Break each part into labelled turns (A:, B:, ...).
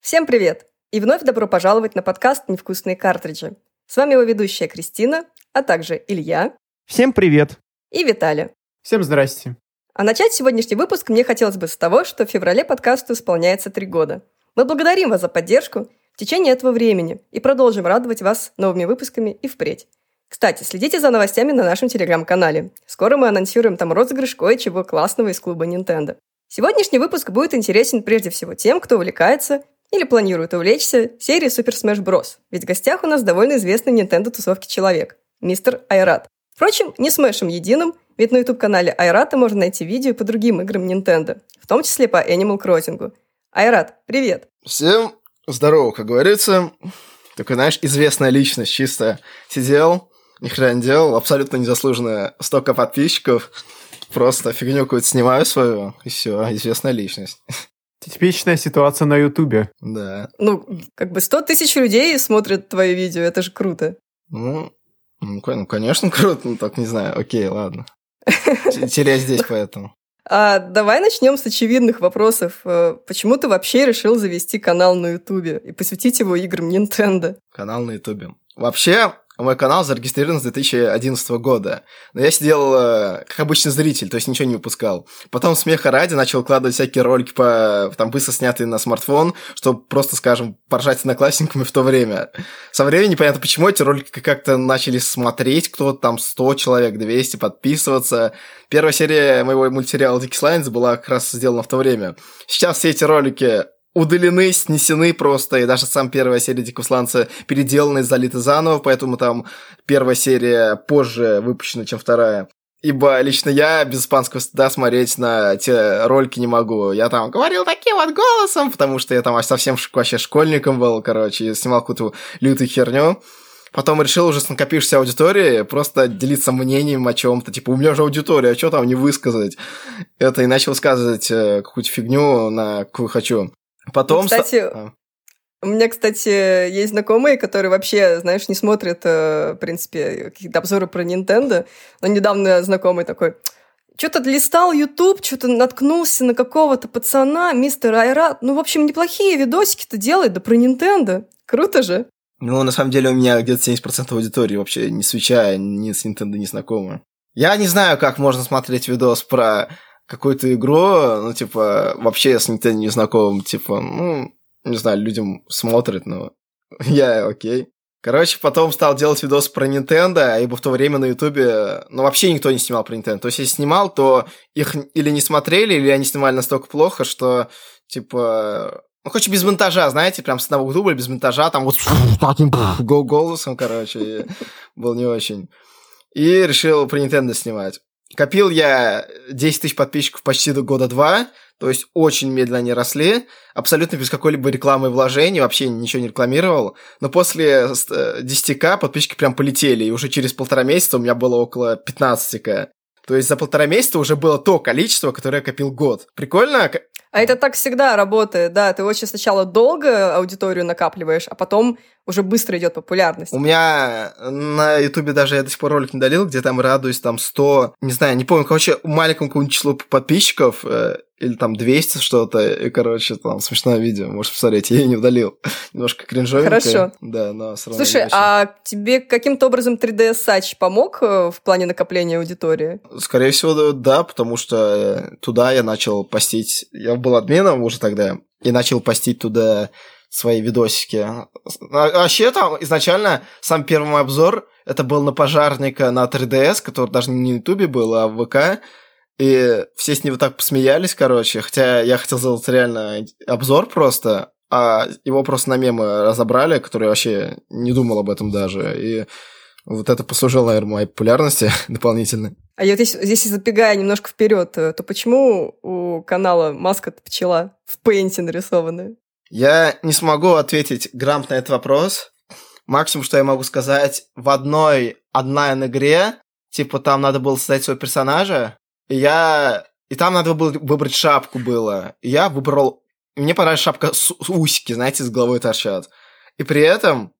A: Всем привет! И вновь добро пожаловать на подкаст «Невкусные картриджи». С вами его ведущая Кристина, а также Илья.
B: Всем привет!
A: И Виталий.
C: Всем здрасте.
A: А начать сегодняшний выпуск мне хотелось бы с того, что в феврале подкасту исполняется три года. Мы благодарим вас за поддержку в течение этого времени и продолжим радовать вас новыми выпусками и впредь. Кстати, следите за новостями на нашем телеграм-канале. Скоро мы анонсируем там розыгрыш кое-чего классного из клуба Nintendo. Сегодняшний выпуск будет интересен прежде всего тем, кто увлекается или планирует увлечься серией Super Smash Bros. Ведь в гостях у нас довольно известный Nintendo тусовки человек, мистер Айрат. Впрочем, не смешем единым, ведь на YouTube-канале Айрата можно найти видео по другим играм Nintendo, в том числе по Animal Crossing. Айрат, привет!
D: Всем здорово, как говорится. Такой, знаешь, известная личность, чисто сидел, ни хрена не делал, абсолютно незаслуженно столько подписчиков, просто фигню какую-то снимаю свою, и все, известная личность.
C: Типичная ситуация на Ютубе.
D: Да.
A: Ну, как бы 100 тысяч людей смотрят твои видео, это же круто.
D: Ну, ну, ну конечно, круто, ну так не знаю, окей, ладно. Терять здесь поэтому.
A: А давай начнем с очевидных вопросов. Э, почему ты вообще решил завести канал на Ютубе и посвятить его играм Nintendo?
D: Канал на Ютубе. Вообще, мой канал зарегистрирован с 2011 года. Но я сидел э, как обычный зритель, то есть ничего не выпускал. Потом смеха ради начал выкладывать всякие ролики, по, там, быстро снятые на смартфон, чтобы просто, скажем, поржать с одноклассниками в то время. Со временем непонятно, почему эти ролики как-то начали смотреть, кто-то там 100 человек, 200, подписываться. Первая серия моего мультсериала Dickie Lines была как раз сделана в то время. Сейчас все эти ролики удалены, снесены просто, и даже сам первая серия Дикусланца переделана и залита заново, поэтому там первая серия позже выпущена, чем вторая. Ибо лично я без испанского стыда смотреть на те ролики не могу. Я там говорил таким вот голосом, потому что я там совсем вообще школьником был, короче, и снимал какую-то лютую херню. Потом решил уже с накопившейся аудитории просто делиться мнением о чем-то. Типа, у меня же аудитория, а что там не высказать? Это и начал сказать э, какую-то фигню, на какую хочу. Потом...
A: Ну, кстати, а. у меня, кстати, есть знакомые, которые вообще, знаешь, не смотрят, э, в принципе, какие-то обзоры про Nintendo. Но недавно знакомый такой, что-то листал YouTube, что-то наткнулся на какого-то пацана, мистер Айрат. Ну, в общем, неплохие видосики-то делает, да про Nintendo. Круто же.
D: Ну, на самом деле, у меня где-то 70% аудитории вообще не свеча, ни с Nintendo не знакомы. Я не знаю, как можно смотреть видос про какую-то игру, ну, типа, вообще с Nintendo не знакомым, типа, ну, не знаю, людям смотрят, но я окей. Короче, потом стал делать видос про Nintendo, ибо в то время на Ютубе, ну, вообще никто не снимал про Nintendo. То есть, если снимал, то их или не смотрели, или они снимали настолько плохо, что, типа, ну, хоть без монтажа, знаете, прям с одного дубля, без монтажа, там вот голосом, короче, был не очень. И решил про Nintendo снимать. Копил я 10 тысяч подписчиков почти до года два, то есть очень медленно они росли, абсолютно без какой-либо рекламы и вложений, вообще ничего не рекламировал. Но после 10к подписчики прям полетели, и уже через полтора месяца у меня было около 15к. То есть за полтора месяца уже было то количество, которое я копил год. Прикольно?
A: А это так всегда работает, да. Ты очень сначала долго аудиторию накапливаешь, а потом уже быстро идет популярность.
D: У меня на Ютубе даже я до сих пор ролик не долил, где там радуюсь там 100, не знаю, не помню, короче, маленькому какому-нибудь числу подписчиков, э, или там 200 что-то, и, короче, там смешное видео, можешь посмотреть, я ее не удалил. Немножко кринжовенькое.
A: Хорошо.
D: Да, но равно
A: Слушай, а тебе каким-то образом 3DS Сач помог э, в плане накопления аудитории?
D: Скорее всего, да, потому что туда я начал постить, я был админом уже тогда, и начал постить туда свои видосики. А, вообще там изначально сам первый обзор, это был на пожарника на 3DS, который даже не на Ютубе был, а в ВК. И все с него так посмеялись, короче. Хотя я хотел сделать реально обзор просто, а его просто на мемы разобрали, которые вообще не думал об этом даже. И вот это послужило, наверное, моей популярности дополнительно.
A: А я здесь, здесь забегая немножко вперед, то почему у канала маска пчела в пейнте нарисованная?
D: Я не смогу ответить грамотно на этот вопрос. Максимум, что я могу сказать, в одной онлайн-игре, типа, там надо было создать своего персонажа, и я... И там надо было выбрать шапку было. И я выбрал... Мне понравилась шапка с усики, знаете, с головой торчат. И при этом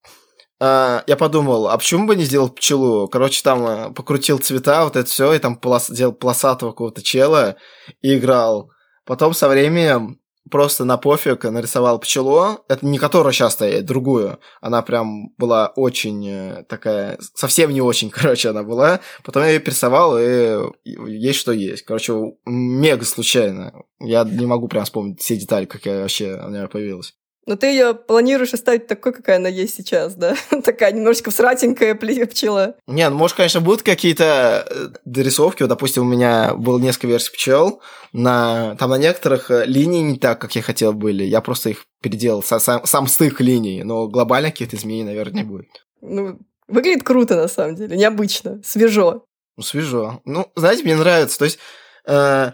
D: я подумал, а почему бы не сделать пчелу? Короче, там э, покрутил цвета, вот это все, и там полос, делал полосатого какого-то чела и играл. Потом со временем просто на пофиг нарисовал пчелу. Это не которая сейчас стоит, другую. Она прям была очень э, такая, совсем не очень, короче, она была. Потом я ее пересовал, и есть что есть. Короче, мега случайно. Я не могу прям вспомнить все детали, как я вообще она появилась.
A: Но ты ее планируешь оставить такой, какая она есть сейчас, да? Такая немножечко всратенькая пчела.
D: Не, ну, может, конечно, будут какие-то э, дорисовки. Вот, допустим, у меня было несколько версий пчел. На, там на некоторых э, линии не так, как я хотел были. Я просто их переделал, сам, сам стык линий. Но глобально каких-то изменений, наверное, не будет.
A: Ну, выглядит круто, на самом деле. Необычно, свежо.
D: Ну, свежо. Ну, знаете, мне нравится. То есть... Э,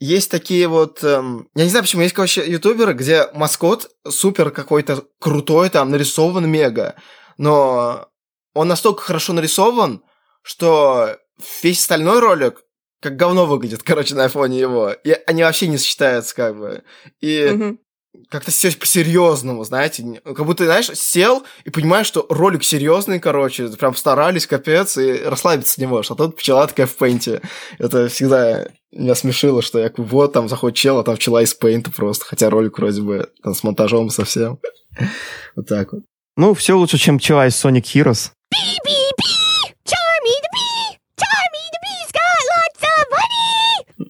D: есть такие вот... Эм, я не знаю, почему есть, короче, ютуберы, где маскот супер какой-то крутой, там, нарисован мега, но он настолько хорошо нарисован, что весь остальной ролик как говно выглядит, короче, на фоне его. И они вообще не сочетаются, как бы. И как-то все по-серьезному, знаете, как будто, знаешь, сел и понимаешь, что ролик серьезный, короче, прям старались, капец, и расслабиться не можешь, а тут пчела такая в пейнте. Это всегда меня смешило, что я вот там заходит чел, а там пчела из пейнта просто, хотя ролик вроде бы там, с монтажом совсем. вот так вот.
B: Ну, все лучше, чем пчела из Sonic Heroes.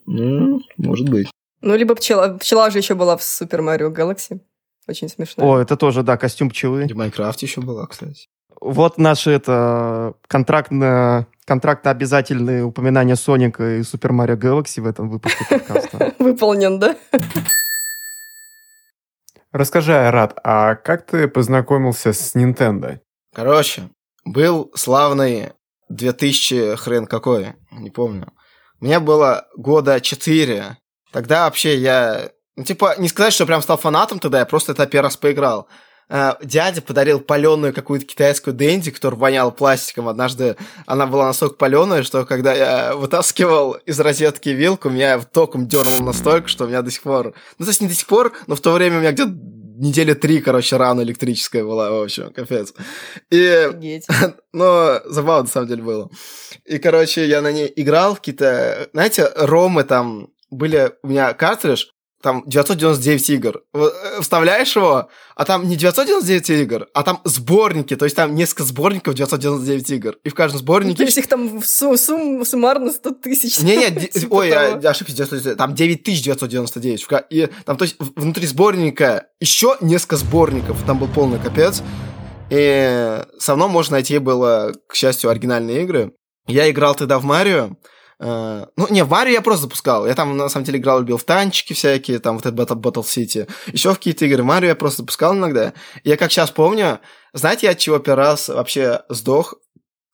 D: Ну, может быть.
A: Ну, либо пчела. Пчела же еще была в Супер Марио Галакси. Очень смешно.
B: О, это тоже, да, костюм пчелы.
D: И в Майнкрафте еще была, кстати.
B: Вот наши это контрактно, контрактно обязательные упоминания Соника и Супер Марио Галакси в этом выпуске подкаста.
A: Выполнен, да?
C: Расскажи, Айрат, а как ты познакомился с Nintendo?
D: Короче, был славный 2000 хрен какой, не помню. Мне было года 4, Тогда вообще я... Ну, типа, не сказать, что прям стал фанатом тогда, я просто это первый раз поиграл. Э, дядя подарил паленую какую-то китайскую дэнди, которая воняла пластиком. Однажды она была настолько паленая, что когда я вытаскивал из розетки вилку, меня током дернул настолько, что у меня до сих пор... Ну, то есть не до сих пор, но в то время у меня где-то недели три, короче, рана электрическая была, в общем, капец. И... Но забавно, на самом деле, было. И, короче, я на ней играл, какие-то... Знаете, ромы там были у меня картридж, там 999 игр. Э, вставляешь его, а там не 999 игр, а там сборники, то есть там несколько сборников 999 игр. И в каждом сборнике... То
A: есть их там сум, сум, суммарно 100 тысяч.
D: Не-не, типа ой, ошибся, там 9999. И там, то есть внутри сборника еще несколько сборников, там был полный капец. И со мной можно найти было, к счастью, оригинальные игры. Я играл тогда в Марио, Uh, ну, не, Марио я просто запускал. Я там, на самом деле, играл, любил в танчики всякие, там, вот этот Battle, Battle City. Еще в какие-то игры. Марио я просто запускал иногда. И я как сейчас помню, знаете, я от чего первый раз вообще сдох,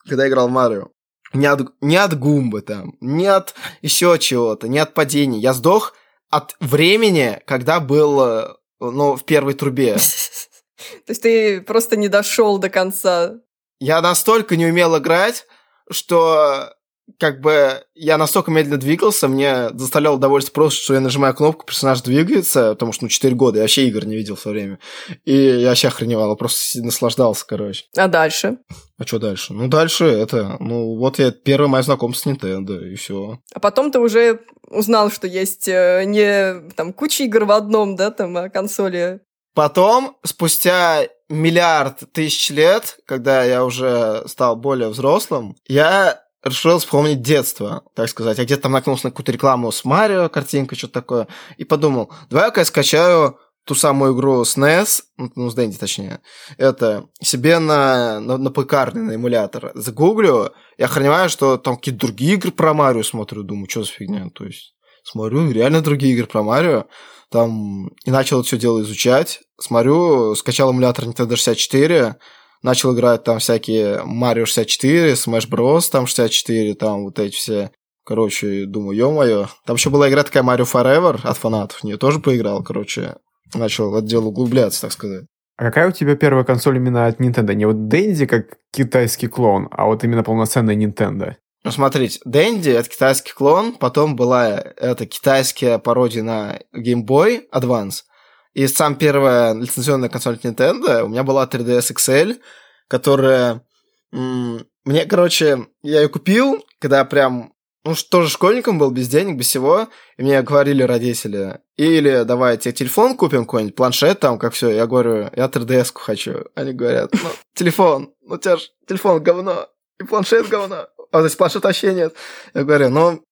D: когда играл в Марио? Не от, не от гумбы там, не от еще чего-то, не от падений. Я сдох от времени, когда был, э, ну, в первой трубе.
A: То есть ты просто не дошел до конца.
D: Я настолько не умел играть, что как бы я настолько медленно двигался, мне заставлял удовольствие просто, что я нажимаю кнопку, персонаж двигается, потому что, ну, 4 года, я вообще игр не видел в то время. И я вообще охреневал, просто наслаждался, короче.
A: А дальше?
D: А что дальше? Ну, дальше это, ну, вот я первое мое знакомство с Nintendo, и все.
A: А потом ты уже узнал, что есть э, не там куча игр в одном, да, там, а консоли
D: Потом, спустя миллиард тысяч лет, когда я уже стал более взрослым, я решил вспомнить детство, так сказать. Я где-то там наткнулся на какую-то рекламу с Марио, картинка, что-то такое, и подумал, давай-ка я скачаю ту самую игру SNES, ну, с Дэнди точнее, это себе на, на, на ПК, на эмулятор. Загуглю, я охреневаю, что там какие-то другие игры про Марио смотрю, думаю, что за фигня, то есть смотрю, реально другие игры про Марио, там, и начал это все дело изучать, смотрю, скачал эмулятор Nintendo 64, начал играть там всякие Mario 64, Smash Bros. там 64, там вот эти все. Короче, думаю, ё-моё. Там еще была игра такая Mario Forever от фанатов. В нее тоже поиграл, короче. Начал дело углубляться, так сказать.
C: А какая у тебя первая консоль именно от Nintendo? Не вот Dendy как китайский клон, а вот именно полноценная Nintendo?
D: Ну, смотрите, Dendy — это китайский клон, потом была это китайская пародия на Game Boy Advance — и сам первая лицензионная консоль Nintendo у меня была 3DS XL, которая... Мне, короче, я ее купил, когда прям, ну, тоже школьником был, без денег, без всего, и мне говорили родители, или давай телефон купим какой-нибудь, планшет там, как все. Я говорю, я 3DS хочу. Они говорят, ну, телефон, ну, у тебя же телефон говно, и планшет говно. А, то есть планшет вообще нет. Я говорю, ну,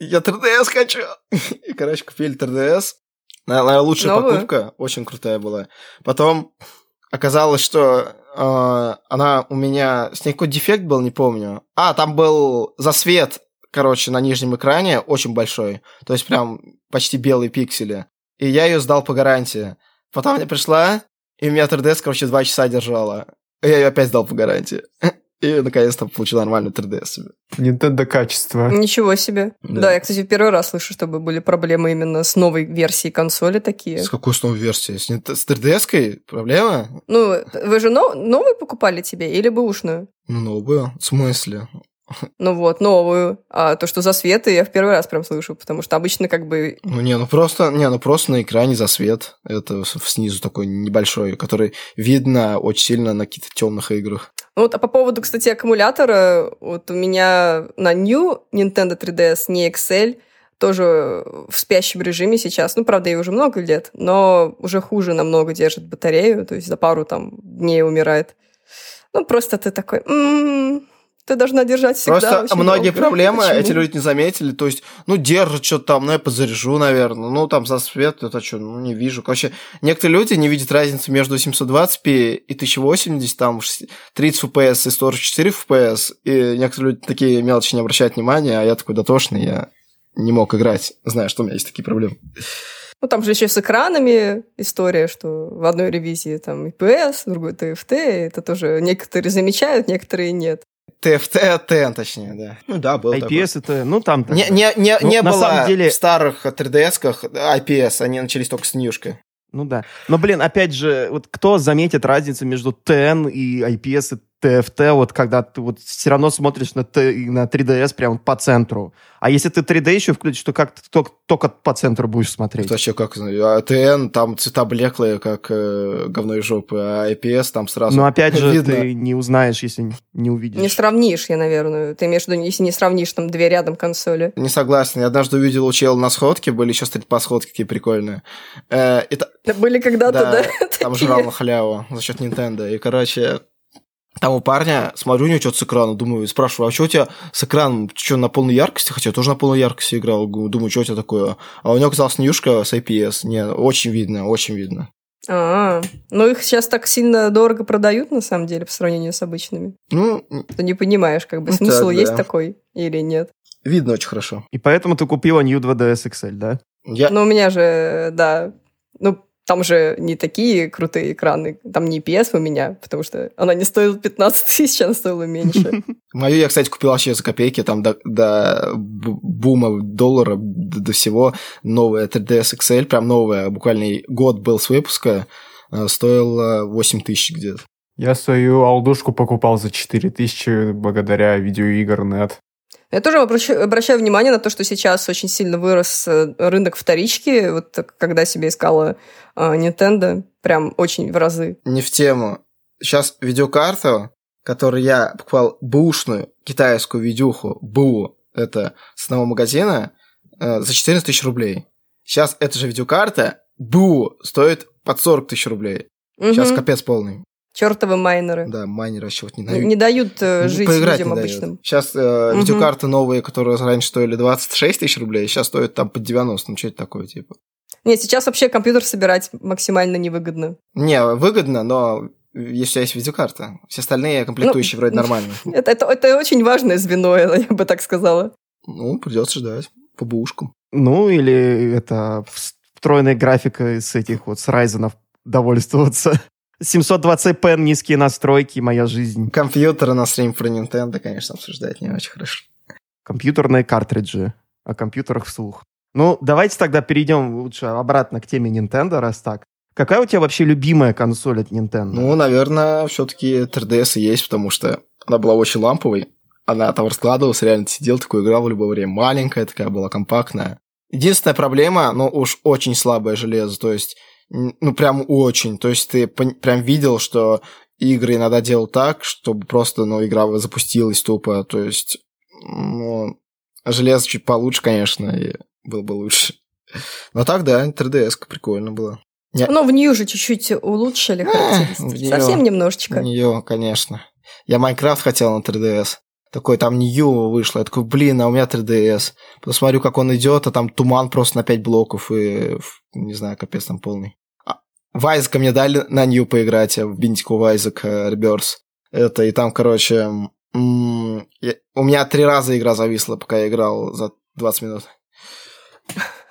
D: я 3DS хочу. И, короче, купили 3DS. Наверное, лучшая
A: Новую?
D: покупка, очень крутая была. Потом оказалось, что э, она у меня... С ней какой дефект был, не помню. А, там был засвет, короче, на нижнем экране очень большой. То есть прям почти белые пиксели. И я ее сдал по гарантии. Потом она пришла, и у меня 3DS, короче, два часа держала. И я ее опять сдал по гарантии. И наконец-то получил нормальный 3DS себе.
C: Nintendo качество.
A: Ничего себе.
D: Да.
A: Да. я, кстати, первый раз слышу, чтобы были проблемы именно с новой версией консоли такие.
D: С какой? С, Nint- с 3DS-кой проблема?
A: Ну, вы же но- новую покупали тебе или бэушную?
D: Ну, новую. В смысле?
A: Ну вот, новую. А то, что за светы, я в первый раз прям слышу, потому что обычно как бы...
D: Ну, не, ну просто, не, ну просто на экране засвет. Это снизу такой небольшой, который видно очень сильно на каких-то темных играх.
A: Ну Вот, а по поводу, кстати, аккумулятора, вот у меня на New Nintendo 3DS, не XL, тоже в спящем режиме сейчас. Ну, правда, ей уже много лет, но уже хуже намного держит батарею, то есть за пару там дней умирает. Ну, просто ты такой, «М, ты должна держать всегда
D: Просто многие
A: долго».
D: проблемы
A: Почему?
D: эти люди не заметили. То есть, ну, держит что-то там, ну, я подзаряжу, наверное. Ну, там за свет, это что, ну, не вижу. Короче, некоторые люди не видят разницы между 720p и 1080, там, ш- 30 FPS и 44 FPS. И некоторые люди такие мелочи не обращают внимания, а я такой дотошный, я не мог играть, зная, что у меня есть такие проблемы.
A: Ну, там же еще с экранами история, что в одной ревизии там IPS, в другой TFT, это тоже некоторые замечают, некоторые нет.
D: TFT, TN, точнее, да. Ну да, был такой.
B: IPS это, ну там...
D: Не, не, не,
B: Ну,
D: не
B: на
D: было
B: самом деле-
D: в старых 3DS-ках IPS, они начались только с ньюшкой.
B: Ну да. Но, блин, опять же, вот кто заметит разницу между TN и IPS и TFT, вот когда ты вот все равно смотришь на, на 3DS прям по центру. А если ты 3D еще включишь, то как ты только, только по центру будешь смотреть?
D: Это вообще как, а TN, там цвета блеклые, как э, говно из жопы, а IPS там сразу
B: Но опять же,
D: видно.
B: ты не узнаешь, если не увидишь.
A: Не сравнишь, я, наверное. Ты имеешь в виду, если не сравнишь там две рядом консоли.
D: Не согласен. Я однажды увидел у чела на сходке, были еще стрит по сходке такие прикольные. Э, и
A: Да Были когда-то,
D: да,
A: да?
D: там жрал на халяву за счет Nintendo. И, короче, там у парня, смотрю, у него что-то с экрана, думаю, спрашиваю, а что у тебя с экраном, что, на полной яркости? Хотя я тоже на полной яркости играл, думаю, что у тебя такое? А у него оказалась ньюшка с IPS. Не, очень видно, очень видно.
A: А, ну их сейчас так сильно дорого продают, на самом деле, по сравнению с обычными.
D: Ну,
A: Ты не понимаешь, как бы,
D: Ну,
A: смысл
D: так,
A: есть
D: да.
A: такой или нет.
D: видно очень хорошо.
B: И поэтому ты купила New 2DS XL, да?
D: Я,
A: Но у меня же, да, ну, там же не такие крутые экраны, там не IPS у меня, потому что она не стоила 15 тысяч, она стоила меньше.
D: Мою я, кстати, купил вообще за копейки, там до, до бу- бума доллара, до, до всего. Новая 3DS XL, прям новая, буквально год был с выпуска, э, стоила 8 тысяч где-то.
C: Я свою алдушку покупал за 4000 благодаря видеоигр нет.
A: Я тоже обращаю, внимание на то, что сейчас очень сильно вырос э, рынок вторички. Вот когда себе искала э, Nintendo, прям очень в разы.
D: Не в тему. Сейчас видеокарту, которую я покупал бушную китайскую видюху, БУ, это с одного магазина, э, за 14 тысяч рублей. Сейчас эта же видеокарта, БУ, стоит под 40 тысяч рублей. Сейчас капец полный.
A: Чертовы майнеры.
D: Да, майнеры вообще вот не
A: Не,
D: дают.
A: не дают э,
D: Ну,
A: жить
D: поиграть
A: людям
D: не дают.
A: обычным.
D: Сейчас э,
A: Мгм.
D: видеокарты новые, которые раньше стоили 26 тысяч рублей, сейчас стоят там под 90. Ну, что это такое, типа?
A: Нет, сейчас вообще компьютер собирать максимально невыгодно.
D: Не, выгодно, но если у тебя есть видеокарта. Все остальные комплектующие вроде нормальные.
A: Это, это, это очень важное звено, я бы так сказала.
D: Ну, придется ждать. По бушкам.
B: Ну, или это встроенная графика с этих вот, с Ryzen довольствоваться. 720p, низкие настройки, моя жизнь.
D: Компьютеры на стрим про Nintendo, конечно, обсуждать не очень хорошо.
B: Компьютерные картриджи. О компьютерах вслух. Ну, давайте тогда перейдем лучше обратно к теме Nintendo, раз так. Какая у тебя вообще любимая консоль от Nintendo?
D: Ну, наверное, все-таки 3DS и есть, потому что она была очень ламповой. Она там раскладывалась, реально сидел, такой играл в любое время. Маленькая такая была, компактная. Единственная проблема, ну уж очень слабое железо, то есть, ну прям очень. То есть ты прям видел, что игры иногда делал так, чтобы просто, ну, игра запустилась тупо. То есть, ну, железо чуть получше, конечно, и было бы лучше. Но так, да, 3DS прикольно было.
A: Не... Ну, в нее же чуть-чуть улучшили характеристики. Нее, Совсем немножечко.
D: В нее, конечно. Я Майнкрафт хотел на 3DS. Такой, там Нью вышло. Я такой, блин, а у меня 3DS. Посмотрю, как он идет, а там туман просто на 5 блоков и, не знаю, капец там полный. А, Вайзека мне дали на Нью поиграть, в Бинтику Вайзек Реберс. Это, и там, короче, я, у меня три раза игра зависла, пока я играл за 20 минут.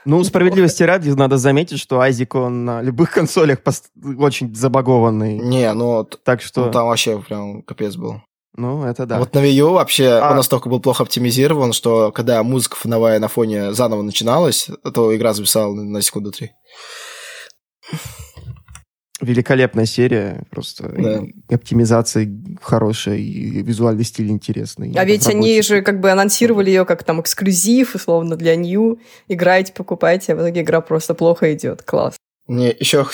B: Ну, справедливости ради, надо заметить, что Айзик, он на любых консолях пост- очень забагованный.
D: Не, ну, так что... Ну, там вообще прям капец был.
B: Ну, это да.
D: Вот на Wii U вообще а... он настолько был плохо оптимизирован, что когда музыка фоновая на фоне заново начиналась, то игра зависала на секунду три.
B: Великолепная серия, просто да. и оптимизация хорошая, и визуальный стиль интересный.
A: А ведь они же как бы анонсировали ее как там эксклюзив, условно, для New. Играйте, покупайте, а в итоге игра просто плохо идет. Класс.
D: Не, еще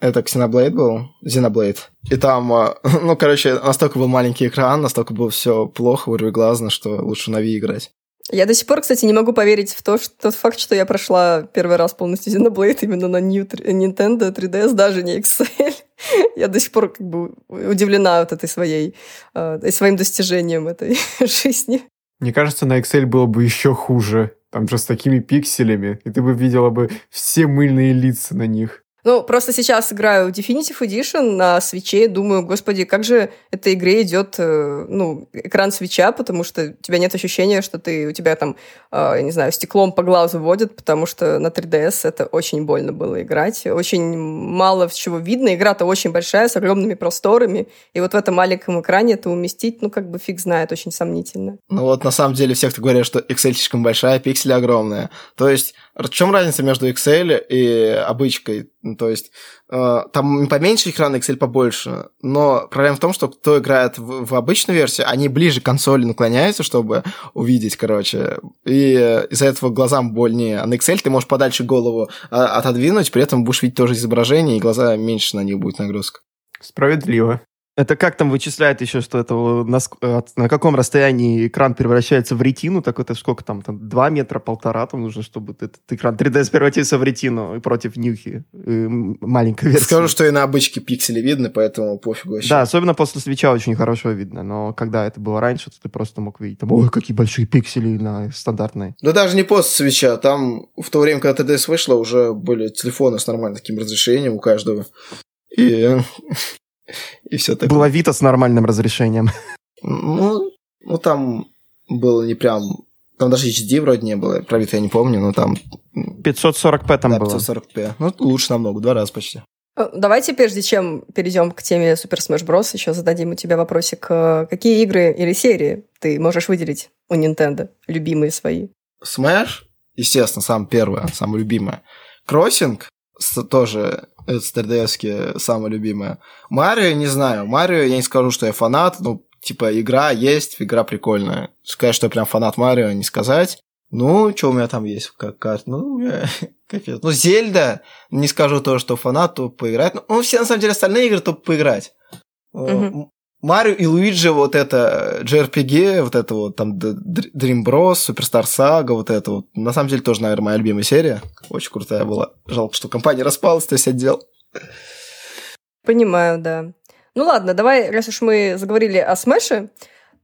D: это Xenoblade был, Xenoblade. И там, а, ну, короче, настолько был маленький экран, настолько было все плохо, вырвиглазно, что лучше на Wii играть.
A: Я до сих пор, кстати, не могу поверить в то, что тот факт, что я прошла первый раз полностью Xenoblade именно на New Nintendo 3DS, даже не XL. я до сих пор как бы удивлена вот этой своей, э, своим достижением этой жизни.
C: Мне кажется, на Excel было бы еще хуже. Там же с такими пикселями, и ты бы видела бы все мыльные лица на них.
A: Ну, просто сейчас играю в Definitive Edition на свече, думаю, господи, как же этой игре идет, э, ну, экран свеча, потому что у тебя нет ощущения, что ты, у тебя там, э, я не знаю, стеклом по глазу водят, потому что на 3DS это очень больно было играть. Очень мало чего видно. Игра-то очень большая, с огромными просторами, и вот в этом маленьком экране это уместить, ну, как бы фиг знает, очень сомнительно.
D: Ну вот, на самом деле, все, кто говорят, что Excel слишком большая, пиксели огромные. То есть, в чем разница между Excel и обычкой? Ну, то есть э, там поменьше экрана, Excel побольше, но проблема в том, что кто играет в, в обычную версию, они ближе к консоли наклоняются, чтобы увидеть, короче, и из-за этого глазам больнее. А на Excel ты можешь подальше голову э, отодвинуть, при этом будешь видеть тоже изображение, и глаза меньше на них будет нагрузка.
C: Справедливо.
B: Это как там вычисляет еще, что это на, на каком расстоянии экран превращается в ретину, так это сколько там, там 2 метра, полтора там нужно, чтобы этот экран 3D превратился в ретину против нюхи э, маленькой версии.
D: Скажу, что и на обычке пиксели видно, поэтому пофигу вообще.
B: Да, особенно после свеча очень хорошо видно, но когда это было раньше, то ты просто мог видеть, там, ой, какие большие пиксели на стандартной.
D: Да даже не после свеча, там в то время, когда 3DS вышло, уже были телефоны с нормальным таким разрешением у каждого. И и все такое.
B: Было Вита с нормальным разрешением.
D: Ну, ну, там было не прям... Там даже HD вроде не было, про Вита я не помню, но там...
B: 540p там
D: да,
B: было.
D: 540p. Ну, лучше намного, два раза почти.
A: Э, давайте, прежде чем перейдем к теме Super Smash Bros., еще зададим у тебя вопросик. Э, какие игры или серии ты можешь выделить у Nintendo, любимые свои?
D: Smash, естественно, самая первая, самая любимая. Кроссинг, тоже это с 3DS самое любимое. Марио, не знаю. Марио, я не скажу, что я фанат. Ну, типа, игра есть, игра прикольная. Сказать, что я прям фанат Марио, не сказать. Ну, что у меня там есть? Как, как ну, капец. Ну, Зельда, не скажу то, что фанат, то поиграть. Ну, все, на самом деле, остальные игры, то поиграть. Угу. Марио и Луиджи, вот это JRPG, вот это вот там Dream Bros, Superstar Saga, вот это вот. На самом деле тоже, наверное, моя любимая серия. Очень крутая была. Жалко, что компания распалась, то есть отдел.
A: Понимаю, да. Ну ладно, давай, раз уж мы заговорили о Смэше,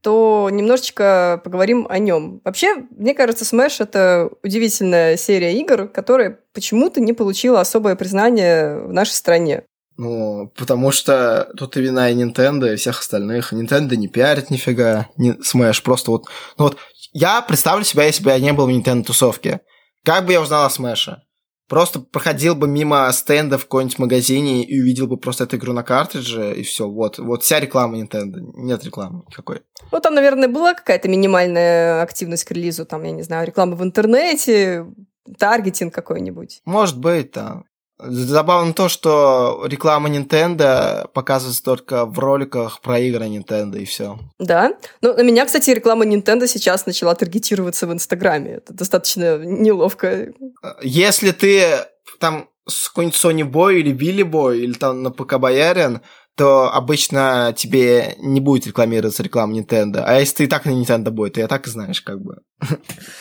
A: то немножечко поговорим о нем. Вообще, мне кажется, Smash — это удивительная серия игр, которая почему-то не получила особое признание в нашей стране.
D: Ну, потому что тут и вина и Nintendo, и всех остальных. Nintendo не пиарит нифига. Не, Smash просто вот... Ну вот, я представлю себя, если бы я не был в Nintendo тусовке. Как бы я узнал о Smash? Просто проходил бы мимо стенда в каком-нибудь магазине и увидел бы просто эту игру на картридже, и все. Вот, вот вся реклама Nintendo. Нет рекламы никакой.
A: Ну, там, наверное, была какая-то минимальная активность к релизу, там, я не знаю, реклама в интернете, таргетинг какой-нибудь.
D: Может быть, да. Забавно то, что реклама Nintendo показывается только в роликах про игры Nintendo и все.
A: Да. Ну, на меня, кстати, реклама Nintendo сейчас начала таргетироваться в Инстаграме. Это достаточно неловко.
D: Если ты там с какой-нибудь Sony Boy или Billy Boy или там на ПК Боярин, то обычно тебе не будет рекламироваться реклама Nintendo. А если ты и так на Nintendo будет, то я так и знаешь, как бы.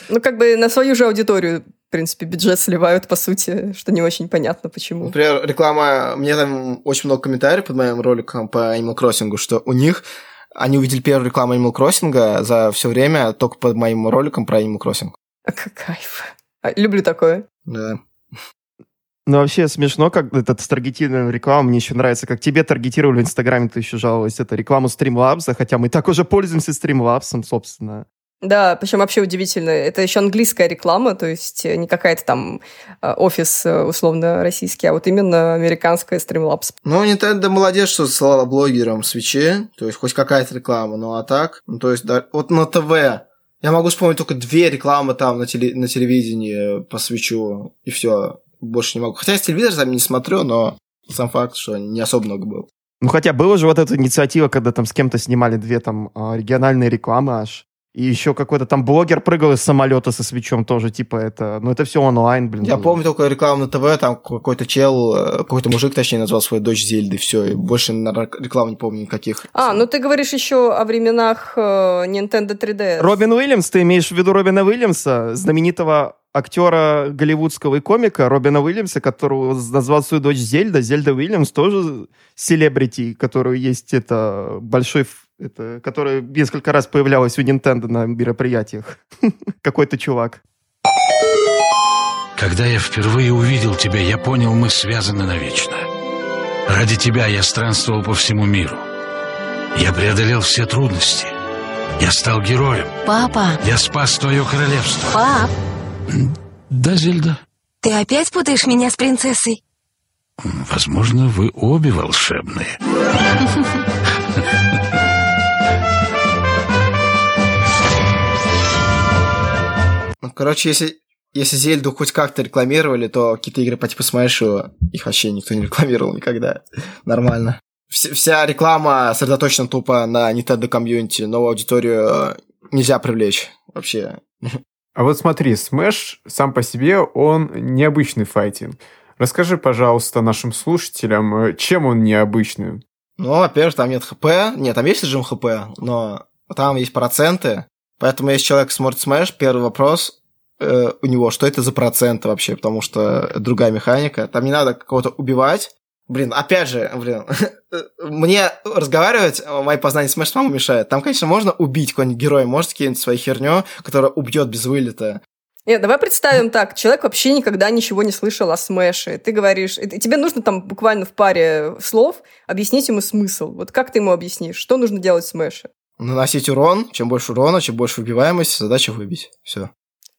A: Ну, как бы на свою же аудиторию, в принципе, бюджет сливают, по сути, что не очень понятно, почему.
D: Например, реклама... Мне там очень много комментариев под моим роликом по Animal Crossing, что у них они увидели первую рекламу Animal Crossing за все время только под моим роликом про Animal Crossing.
A: А как кайф. А, люблю такое.
D: Да.
B: Ну, вообще смешно, как этот с таргетированной рекламой. Мне еще нравится, как тебе таргетировали в Инстаграме, ты еще жаловалась, это рекламу стримлабса, хотя мы так уже пользуемся стримлабсом, собственно.
A: Да, причем вообще удивительно. Это еще английская реклама, то есть не какая-то там э, офис э, условно российский, а вот именно американская Streamlabs.
D: Ну, Nintendo молодец, что засылала блогерам свечи, то есть хоть какая-то реклама, ну а так, ну, то есть да, вот на ТВ я могу вспомнить только две рекламы там на, теле, на телевидении по свечу, и все больше не могу. Хотя я с телевизора там не смотрю, но сам факт, что не особо много было.
B: Ну, хотя была же вот эта инициатива, когда там с кем-то снимали две там а, региональные рекламы аж. И еще какой-то там блогер прыгал из самолета со свечом тоже, типа это... Ну, это все онлайн, блин.
D: Я
B: было.
D: помню только рекламу на ТВ, там какой-то чел, э, какой-то мужик, точнее, назвал свою дочь Зельды, все, и больше на рекламу не помню никаких.
A: А, ну ты говоришь еще о временах э, Nintendo 3DS.
B: Робин Уильямс, ты имеешь в виду Робина Уильямса, знаменитого актера голливудского и комика Робина Уильямса, которого назвал свою дочь Зельда. Зельда Уильямс тоже селебрити, которую есть это большой, это, которая несколько раз появлялась у Nintendo на мероприятиях. Какой-то чувак.
E: Когда я впервые увидел тебя, я понял, мы связаны навечно. Ради тебя я странствовал по всему миру. Я преодолел все трудности. Я стал героем.
F: Папа,
E: Я спас твое королевство.
F: пап,
E: Да, Зельда?
F: ты опять путаешь меня с принцессой?
E: Возможно, вы обе волшебные.
D: Ну, короче, если, если Зельду хоть как-то рекламировали, то какие-то игры по типу Смэшу их вообще никто не рекламировал никогда. Нормально. Вся, вся реклама сосредоточена тупо на Nintendo комьюнити, новую аудиторию э, нельзя привлечь вообще.
C: А вот смотри, Smash сам по себе, он необычный файтинг. Расскажи, пожалуйста, нашим слушателям, э, чем он необычный?
D: Ну, во-первых, там нет ХП. Нет, там есть режим ХП, но там есть проценты. Поэтому, если человек смотрит Smash, первый вопрос э, у него, что это за проценты вообще, потому что другая механика. Там не надо кого-то убивать. Блин, опять же, блин, мне разговаривать, мои познания Smash самому мешает. Там, конечно, можно убить какой-нибудь героя, может кинуть свою херню, которая убьет без вылета.
A: Нет, давай представим так. Человек вообще никогда ничего не слышал о смэше. Ты говоришь, и тебе нужно там буквально в паре слов объяснить ему смысл. Вот как ты ему объяснишь, что нужно делать в смэше?
D: Наносить урон, чем больше урона, чем больше выбиваемости, задача выбить. Все.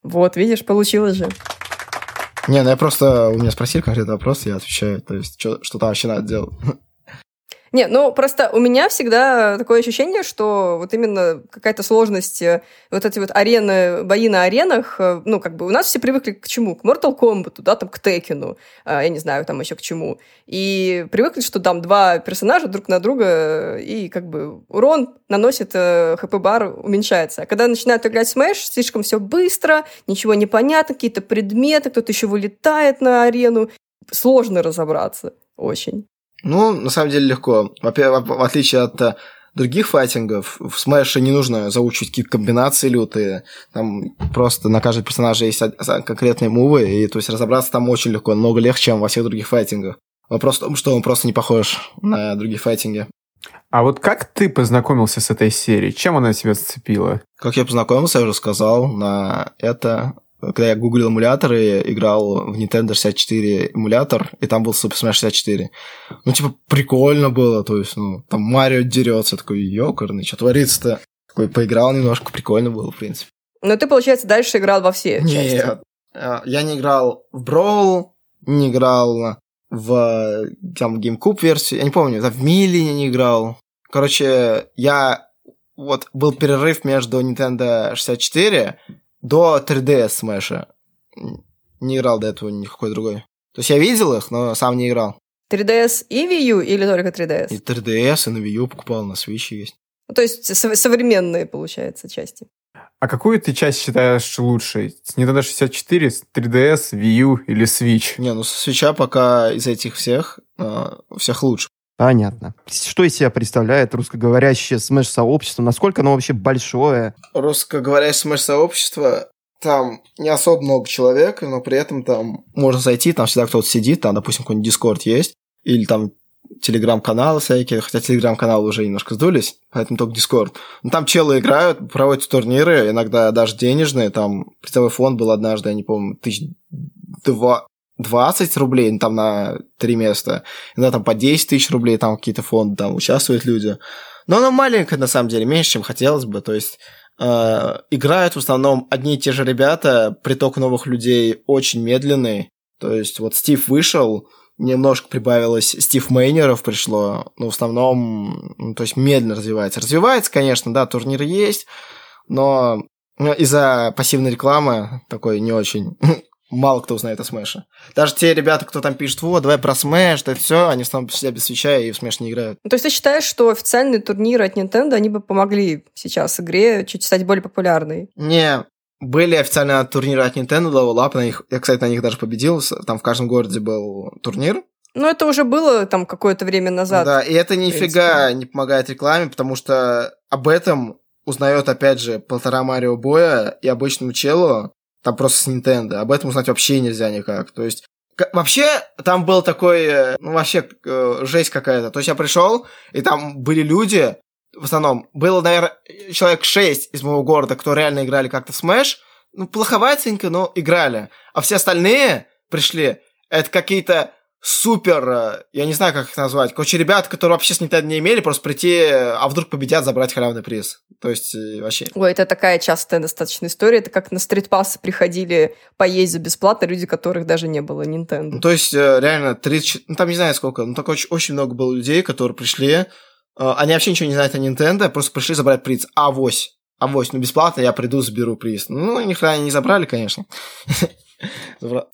A: Вот, видишь, получилось же.
D: Не, ну я просто, у меня спросили конкретный вопрос, я отвечаю, то есть что, что там вообще надо делать.
A: Не, ну просто у меня всегда такое ощущение, что вот именно какая-то сложность, э, вот эти вот арены, бои на аренах, э, ну как бы у нас все привыкли к чему? К Mortal Kombat, да, там к Текину, я не знаю, там еще к чему. И привыкли, что там два персонажа друг на друга, и как бы урон наносит, хп-бар уменьшается. А когда начинают играть Smash, слишком все быстро, ничего не понятно, какие-то предметы, кто-то еще вылетает на арену. Сложно разобраться, очень.
D: Ну, на самом деле легко. Во-первых, в отличие от э, других файтингов, в Смэше не нужно заучивать какие-то комбинации лютые. Там просто на каждом персонаже есть конкретные мувы, и то есть разобраться там очень легко, много легче, чем во всех других файтингах. Вопрос в том, что он просто не похож на другие файтинги.
C: А вот как ты познакомился с этой серией? Чем она тебя зацепила?
D: Как я познакомился, я уже сказал, на это когда я гуглил эмуляторы, играл в Nintendo 64 эмулятор, и там был Super Smash 64. Ну, типа, прикольно было, то есть, ну, там Марио дерется, такой, ёкарный, что творится-то? Такой, поиграл немножко, прикольно было, в принципе.
A: Но ты, получается, дальше играл во все
D: Нет,
A: части.
D: я не играл в Brawl, не играл в там GameCube версию, я не помню, в Мили не играл. Короче, я вот был перерыв между Nintendo 64 до 3DS Smash. Не играл до этого никакой другой. То есть я видел их, но сам не играл.
A: 3DS и Wii U или только 3DS?
D: И 3DS, и на Wii U покупал, на Switch есть.
A: Ну, то есть со- современные, получается, части.
C: А какую ты часть считаешь лучшей? С Nintendo 64, с 3DS, Wii U или Switch?
D: Не, ну со Switch пока из этих всех, э, всех лучше.
B: Понятно. Что из себя представляет русскоговорящее Smash-сообщество? Насколько оно вообще большое?
D: Русскоговорящее Smash-сообщество там не особо много человек, но при этом там можно зайти, там всегда кто-то сидит, там, допустим, какой-нибудь Discord есть, или там телеграм-каналы всякие, хотя телеграм-каналы уже немножко сдулись, поэтому только Discord. Но там челы играют, проводят турниры, иногда даже денежные, там призовой фонд был однажды, я не помню, тысяч два, 20 рублей, ну, там на три места, иногда там по 10 тысяч рублей, там какие-то фонды, там участвуют люди. Но оно маленькое, на самом деле, меньше, чем хотелось бы, то есть э, играют в основном одни и те же ребята, приток новых людей очень медленный, то есть вот Стив вышел, немножко прибавилось Стив Мейнеров пришло, но в основном, ну, то есть медленно развивается. Развивается, конечно, да, турнир есть, но из-за пассивной рекламы такой не очень мало кто узнает о Smash е. Даже те ребята, кто там пишет, вот, давай про Smash, это все, они сам по себе без Switch а и в Smash не играют.
A: То есть ты считаешь, что официальные турниры от Nintendo, они бы помогли сейчас игре чуть стать более популярной?
D: Не, были официально турниры от Nintendo, Level Up, на них, я, кстати, на них даже победил, там в каждом городе был турнир.
A: Ну, это уже было там какое-то время назад.
D: Да, и это нифига не помогает рекламе, потому что об этом узнает, опять же, полтора Марио Боя и обычному челу, там просто с Nintendo. Об этом узнать вообще нельзя никак. То есть, вообще, там был такой, э, ну, вообще, э, жесть какая-то. То есть, я пришел, и там были люди, в основном, было, наверное, человек 6 из моего города, кто реально играли как-то в Smash. Ну, плоховатенько, но играли. А все остальные пришли, это какие-то супер, э, я не знаю, как их назвать, короче, ребята, которые вообще с Nintendo не имели, просто прийти, а вдруг победят, забрать халявный приз. То есть, э, вообще.
A: Ой, это такая частая достаточно история. Это как на стритпассы приходили поесть за бесплатно люди, которых даже не было Nintendo.
D: Ну, то есть, э, реально, 30, ну, там не знаю сколько, ну, так очень, очень много было людей, которые пришли, они вообще ничего не знают о Nintendo, просто пришли забрать приз. Авось. Авось, ну, бесплатно я приду, заберу приз. Ну, ни хрена не забрали, конечно.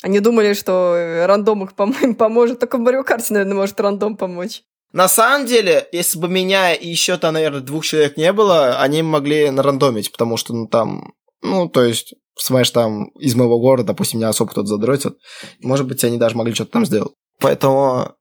A: Они думали, что рандом их пом- поможет. Только в Марио Карте, наверное, может рандом помочь.
D: На самом деле, если бы меня и еще там, наверное, двух человек не было, они могли нарандомить, потому что, ну, там, ну, то есть, Smash там из моего города, допустим, меня особо кто-то задротит. Может быть, они даже могли что-то там сделать. Поэтому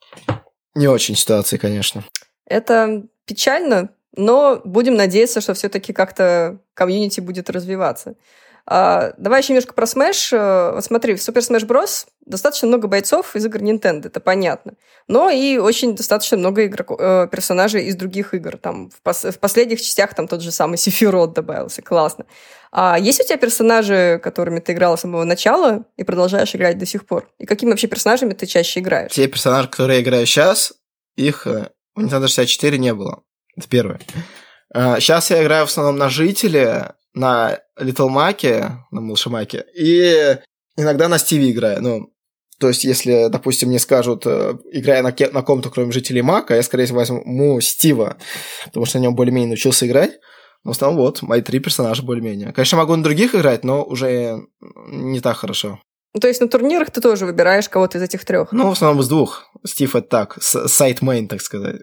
D: не очень ситуации, конечно.
A: Это печально, но будем надеяться, что все-таки как-то комьюнити будет развиваться. А, давай еще немножко про Smash. Э, вот смотри, в Super Smash Bros. достаточно много бойцов из игр Nintendo, это понятно. Но и очень достаточно много игроков, э, персонажей из других игр. Там в, пос в последних частях там тот же самый Сефирот добавился, классно. А есть у тебя персонажи, которыми ты играла с самого начала и продолжаешь играть до сих пор? И какими вообще персонажами ты чаще играешь?
D: Те персонажи, которые я играю сейчас, их э, в Nintendo 64 не было. Это первое. Сейчас я играю в основном на жителя, на Little Mac, на Малыше Маке, и иногда на Стиве играю. Ну, то есть, если, допустим, мне скажут, э, играя на, на ком-то, кроме жителя и Мака, я, скорее всего, возьму Стива, потому что на нем более-менее научился играть. Но в основном вот, мои три персонажа более-менее. Конечно, могу на других играть, но уже не так хорошо.
A: То есть на турнирах ты тоже выбираешь кого-то из этих трех?
D: Ну, в основном из двух. Стив это так, side-main, так сказать.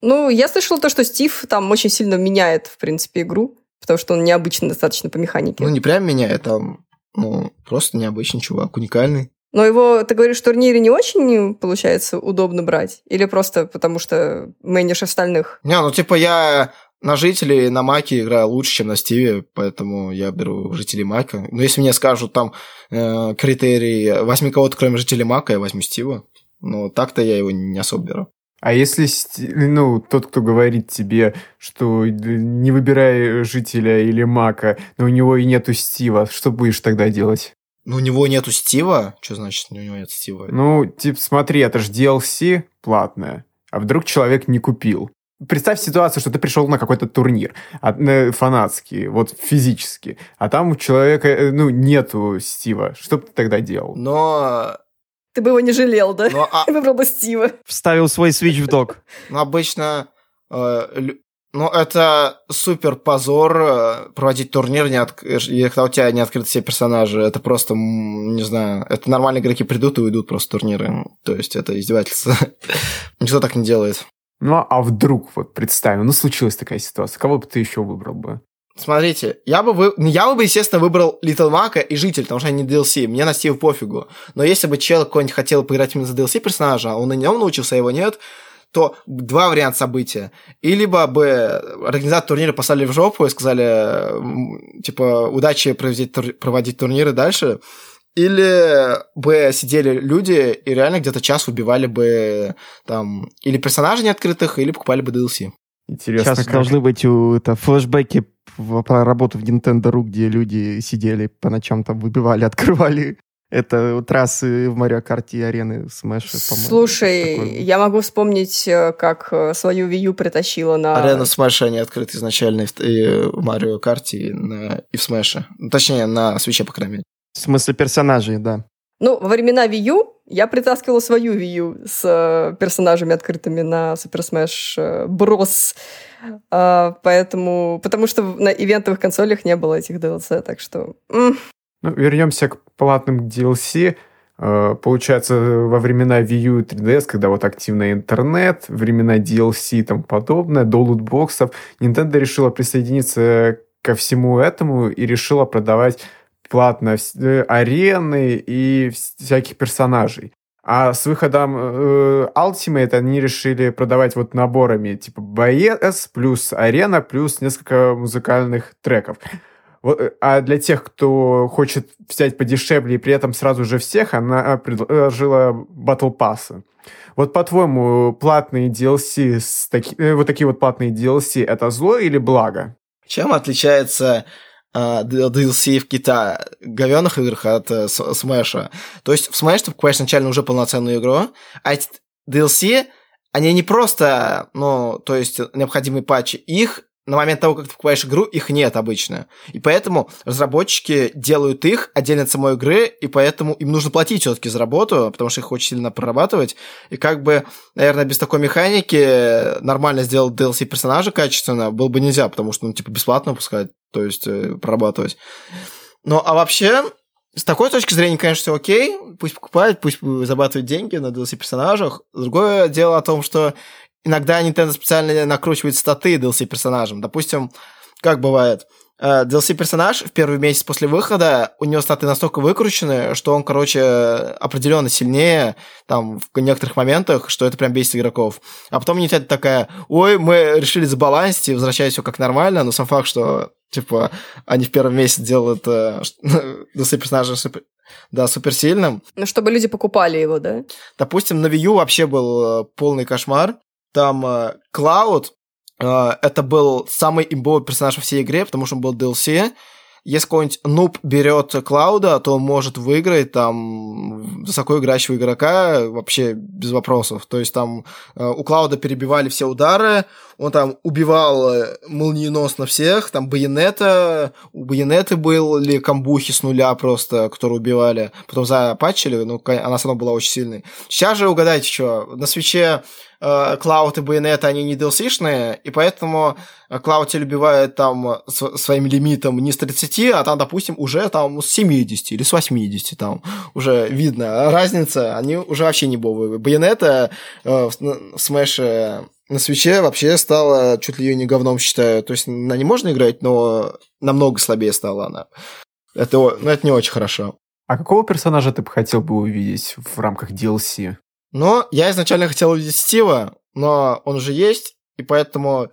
A: Ну, я слышала то, что Стив там очень сильно меняет, в принципе, игру потому что он необычный достаточно по механике.
D: Ну, не прям меняет, там, ну, просто необычный чувак, уникальный.
A: Но его, ты говоришь, в турнире не очень, получается, удобно брать? Или просто потому что менеж остальных?
D: Не, ну, типа, я на жителей на Маке играю лучше, чем на Стиве, поэтому я беру жителей Мака. Но если мне скажут там э, критерий возьми кого-то, кроме жителей Мака, я возьму Стива. Но так-то я его не особо беру.
C: А если, ну, тот, кто говорит тебе, что не выбирай жителя или мака, но у него и нету Стива, что будешь тогда делать?
D: Ну, у него нету Стива? Что значит, у него нет Стива?
C: Ну, типа, смотри, это же DLC платное. А вдруг человек не купил? Представь ситуацию, что ты пришел на какой-то турнир фанатский, вот физически, а там у человека, э, ну, нету Стива. Что бы ты тогда делал?
D: Но
A: ты бы его не жалел, да? Ну, а... Выбрал бы Стива.
B: Вставил свой свич в док.
D: Ну, обычно... Э, ну, это супер позор э, проводить турнир, не от... когда у тебя не открыты все персонажи. Это просто, не знаю, это нормальные игроки придут и уйдут просто турниры. То есть это издевательство. Никто так не делает.
C: Ну, а вдруг, вот представим, ну, случилась такая ситуация, кого бы ты еще выбрал бы?
D: Смотрите, я бы, вы... я бы, естественно, выбрал Little Mac и Житель, потому что они не DLC. Мне на Стив пофигу. Но если бы чел какой-нибудь хотел поиграть именно за DLC персонажа, а он и нем научился, а его нет, то два варианта события. И либо бы организаторы турнира послали в жопу и сказали, типа, удачи проводить, тур- проводить турниры дальше, или бы сидели люди и реально где-то час убивали бы там или персонажей неоткрытых, или покупали бы DLC.
C: Интересно,
B: Сейчас
C: как.
B: должны быть у, это, флешбеки про работу в Nintendo.ru, где люди сидели по ночам там выбивали, открывали это трассы в Марио Карте и арены в Smash, по-моему.
A: Слушай, я могу вспомнить, э, как э, свою Wii U притащила на...
D: Арена Smash они открыты изначально и в, и в Марио Карте, и, на, и в Smash. Ну, точнее, на свече, по крайней мере.
B: В смысле персонажей, да.
A: Ну, во времена Wii U я притаскивала свою Wii U с э, персонажами открытыми на Super Smash э, Bros. А, поэтому... Потому что на ивентовых консолях не было этих DLC, так что...
C: Ну, вернемся к платным DLC. Э, Получается, во времена Wii U и 3DS, когда вот активный интернет, времена DLC и тому подобное, до лутбоксов, Nintendo решила присоединиться ко всему этому и решила продавать платно э, арены и вс- всяких персонажей. А с выходом э, Ultimate они решили продавать вот наборами типа боец плюс арена плюс несколько музыкальных треков. Вот, э, а для тех, кто хочет взять подешевле и при этом сразу же всех, она предложила Battle Pass. Вот по-твоему, платные DLC, с таки- э, вот такие вот платные DLC, это зло или благо?
D: Чем отличается DLC в Китае говёных играх от э, С- Смэша? То есть в Smash ты покупаешь изначально уже полноценную игру, а эти DLC, они не просто, ну, то есть необходимые патчи, их на момент того, как ты покупаешь игру, их нет обычно. И поэтому разработчики делают их отдельно от самой игры, и поэтому им нужно платить все-таки за работу, потому что их очень сильно прорабатывать. И как бы, наверное, без такой механики нормально сделать DLC персонажа качественно было бы нельзя, потому что, ну, типа, бесплатно выпускать, то есть э, прорабатывать. Ну, а вообще, с такой точки зрения, конечно, все окей. Пусть покупают, пусть зарабатывают деньги на DLC персонажах. Другое дело о том, что иногда Nintendo специально накручивает статы DLC персонажам. Допустим, как бывает, э, DLC-персонаж в первый месяц после выхода, у него статы настолько выкручены, что он, короче, определенно сильнее там в некоторых моментах, что это прям бесит игроков. А потом Nintendo такая, ой, мы решили забалансить и возвращать все как нормально, но сам факт, что типа они в первый месяц делают э, DLC-персонажа супер, да, суперсильным,
A: Ну, чтобы люди покупали его, да?
D: Допустим, на Wii U вообще был э, полный кошмар. Там э, Клауд, э, это был самый имбовый персонаж во всей игре, потому что он был DLC. Если какой-нибудь нуб берет Клауда, то он может выиграть там высоко играющего игрока вообще без вопросов. То есть там э, у Клауда перебивали все удары, он там убивал э, молниеносно всех, там Байонета, у Байонеты были камбухи с нуля просто, которые убивали, потом запатчили, ну, ка- она все равно была очень сильной. Сейчас же угадайте, что, на свече э, Клауд и Байонета, они не DLC-шные, и поэтому э, Клауд тебя убивает там с- своим лимитом не с 30, а там, допустим, уже там с 70 или с 80, там уже видно разница, они уже вообще не бовые. Байонета э, в, в Смэше на свече вообще стала чуть ли ее не говном, считаю. То есть на не можно играть, но намного слабее стала она. Это, ну, это не очень хорошо.
C: А какого персонажа ты бы хотел бы увидеть в рамках DLC?
D: Но я изначально хотел увидеть Стива, но он уже есть, и поэтому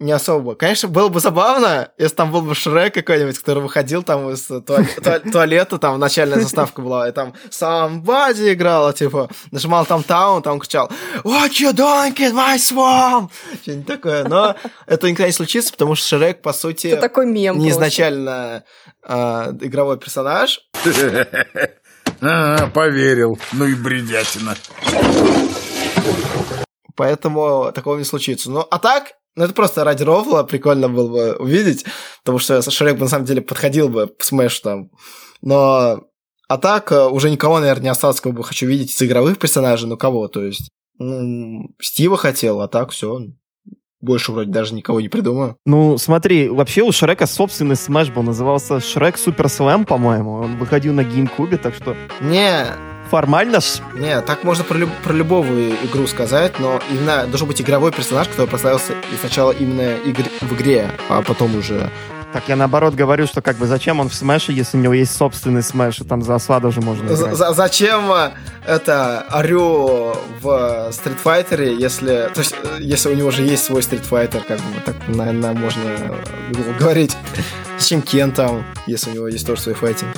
D: не особо. Конечно, было бы забавно, если там был бы Шрек какой-нибудь, который выходил там из туале- туа- туалета, там начальная заставка была, и там Somebody играла, типа, нажимал там таун, там кричал What you doing in my swamp? Что-нибудь такое, но это никогда не случится, потому что Шрек, по сути,
A: Это такой мем
D: не изначально а, игровой персонаж,
G: А, поверил. Ну и бредятина.
D: Поэтому такого не случится. Ну, а так, ну, это просто ради рофла прикольно было бы увидеть, потому что Шрек бы на самом деле подходил бы в Smash там. Но а так, э, уже никого, наверное, не осталось, кого бы хочу видеть из игровых персонажей, ну кого, то есть. Ну, Стива хотел, а так все. Больше вроде даже никого не придумаю.
B: Ну, смотри, вообще у Шрека собственный смеш был, назывался Шрек Супер Слэм, по-моему. Он выходил на GameCube, так что
D: Не,
B: формально
D: не, так можно про, люб- про любую игру сказать, но именно должен быть игровой персонаж, который прославился сначала именно игр- в игре, а потом уже
B: Так я наоборот говорю, что как бы зачем он в смеше, если у него есть собственный смеш, и там за осла даже можно играть.
D: за- Зачем э, это Арю в Fighter, если, то есть, э, если у него же есть свой Fighter, как бы так, наверное, можно э, говорить. Зачем Кен там, если у него есть тоже свой файтинг?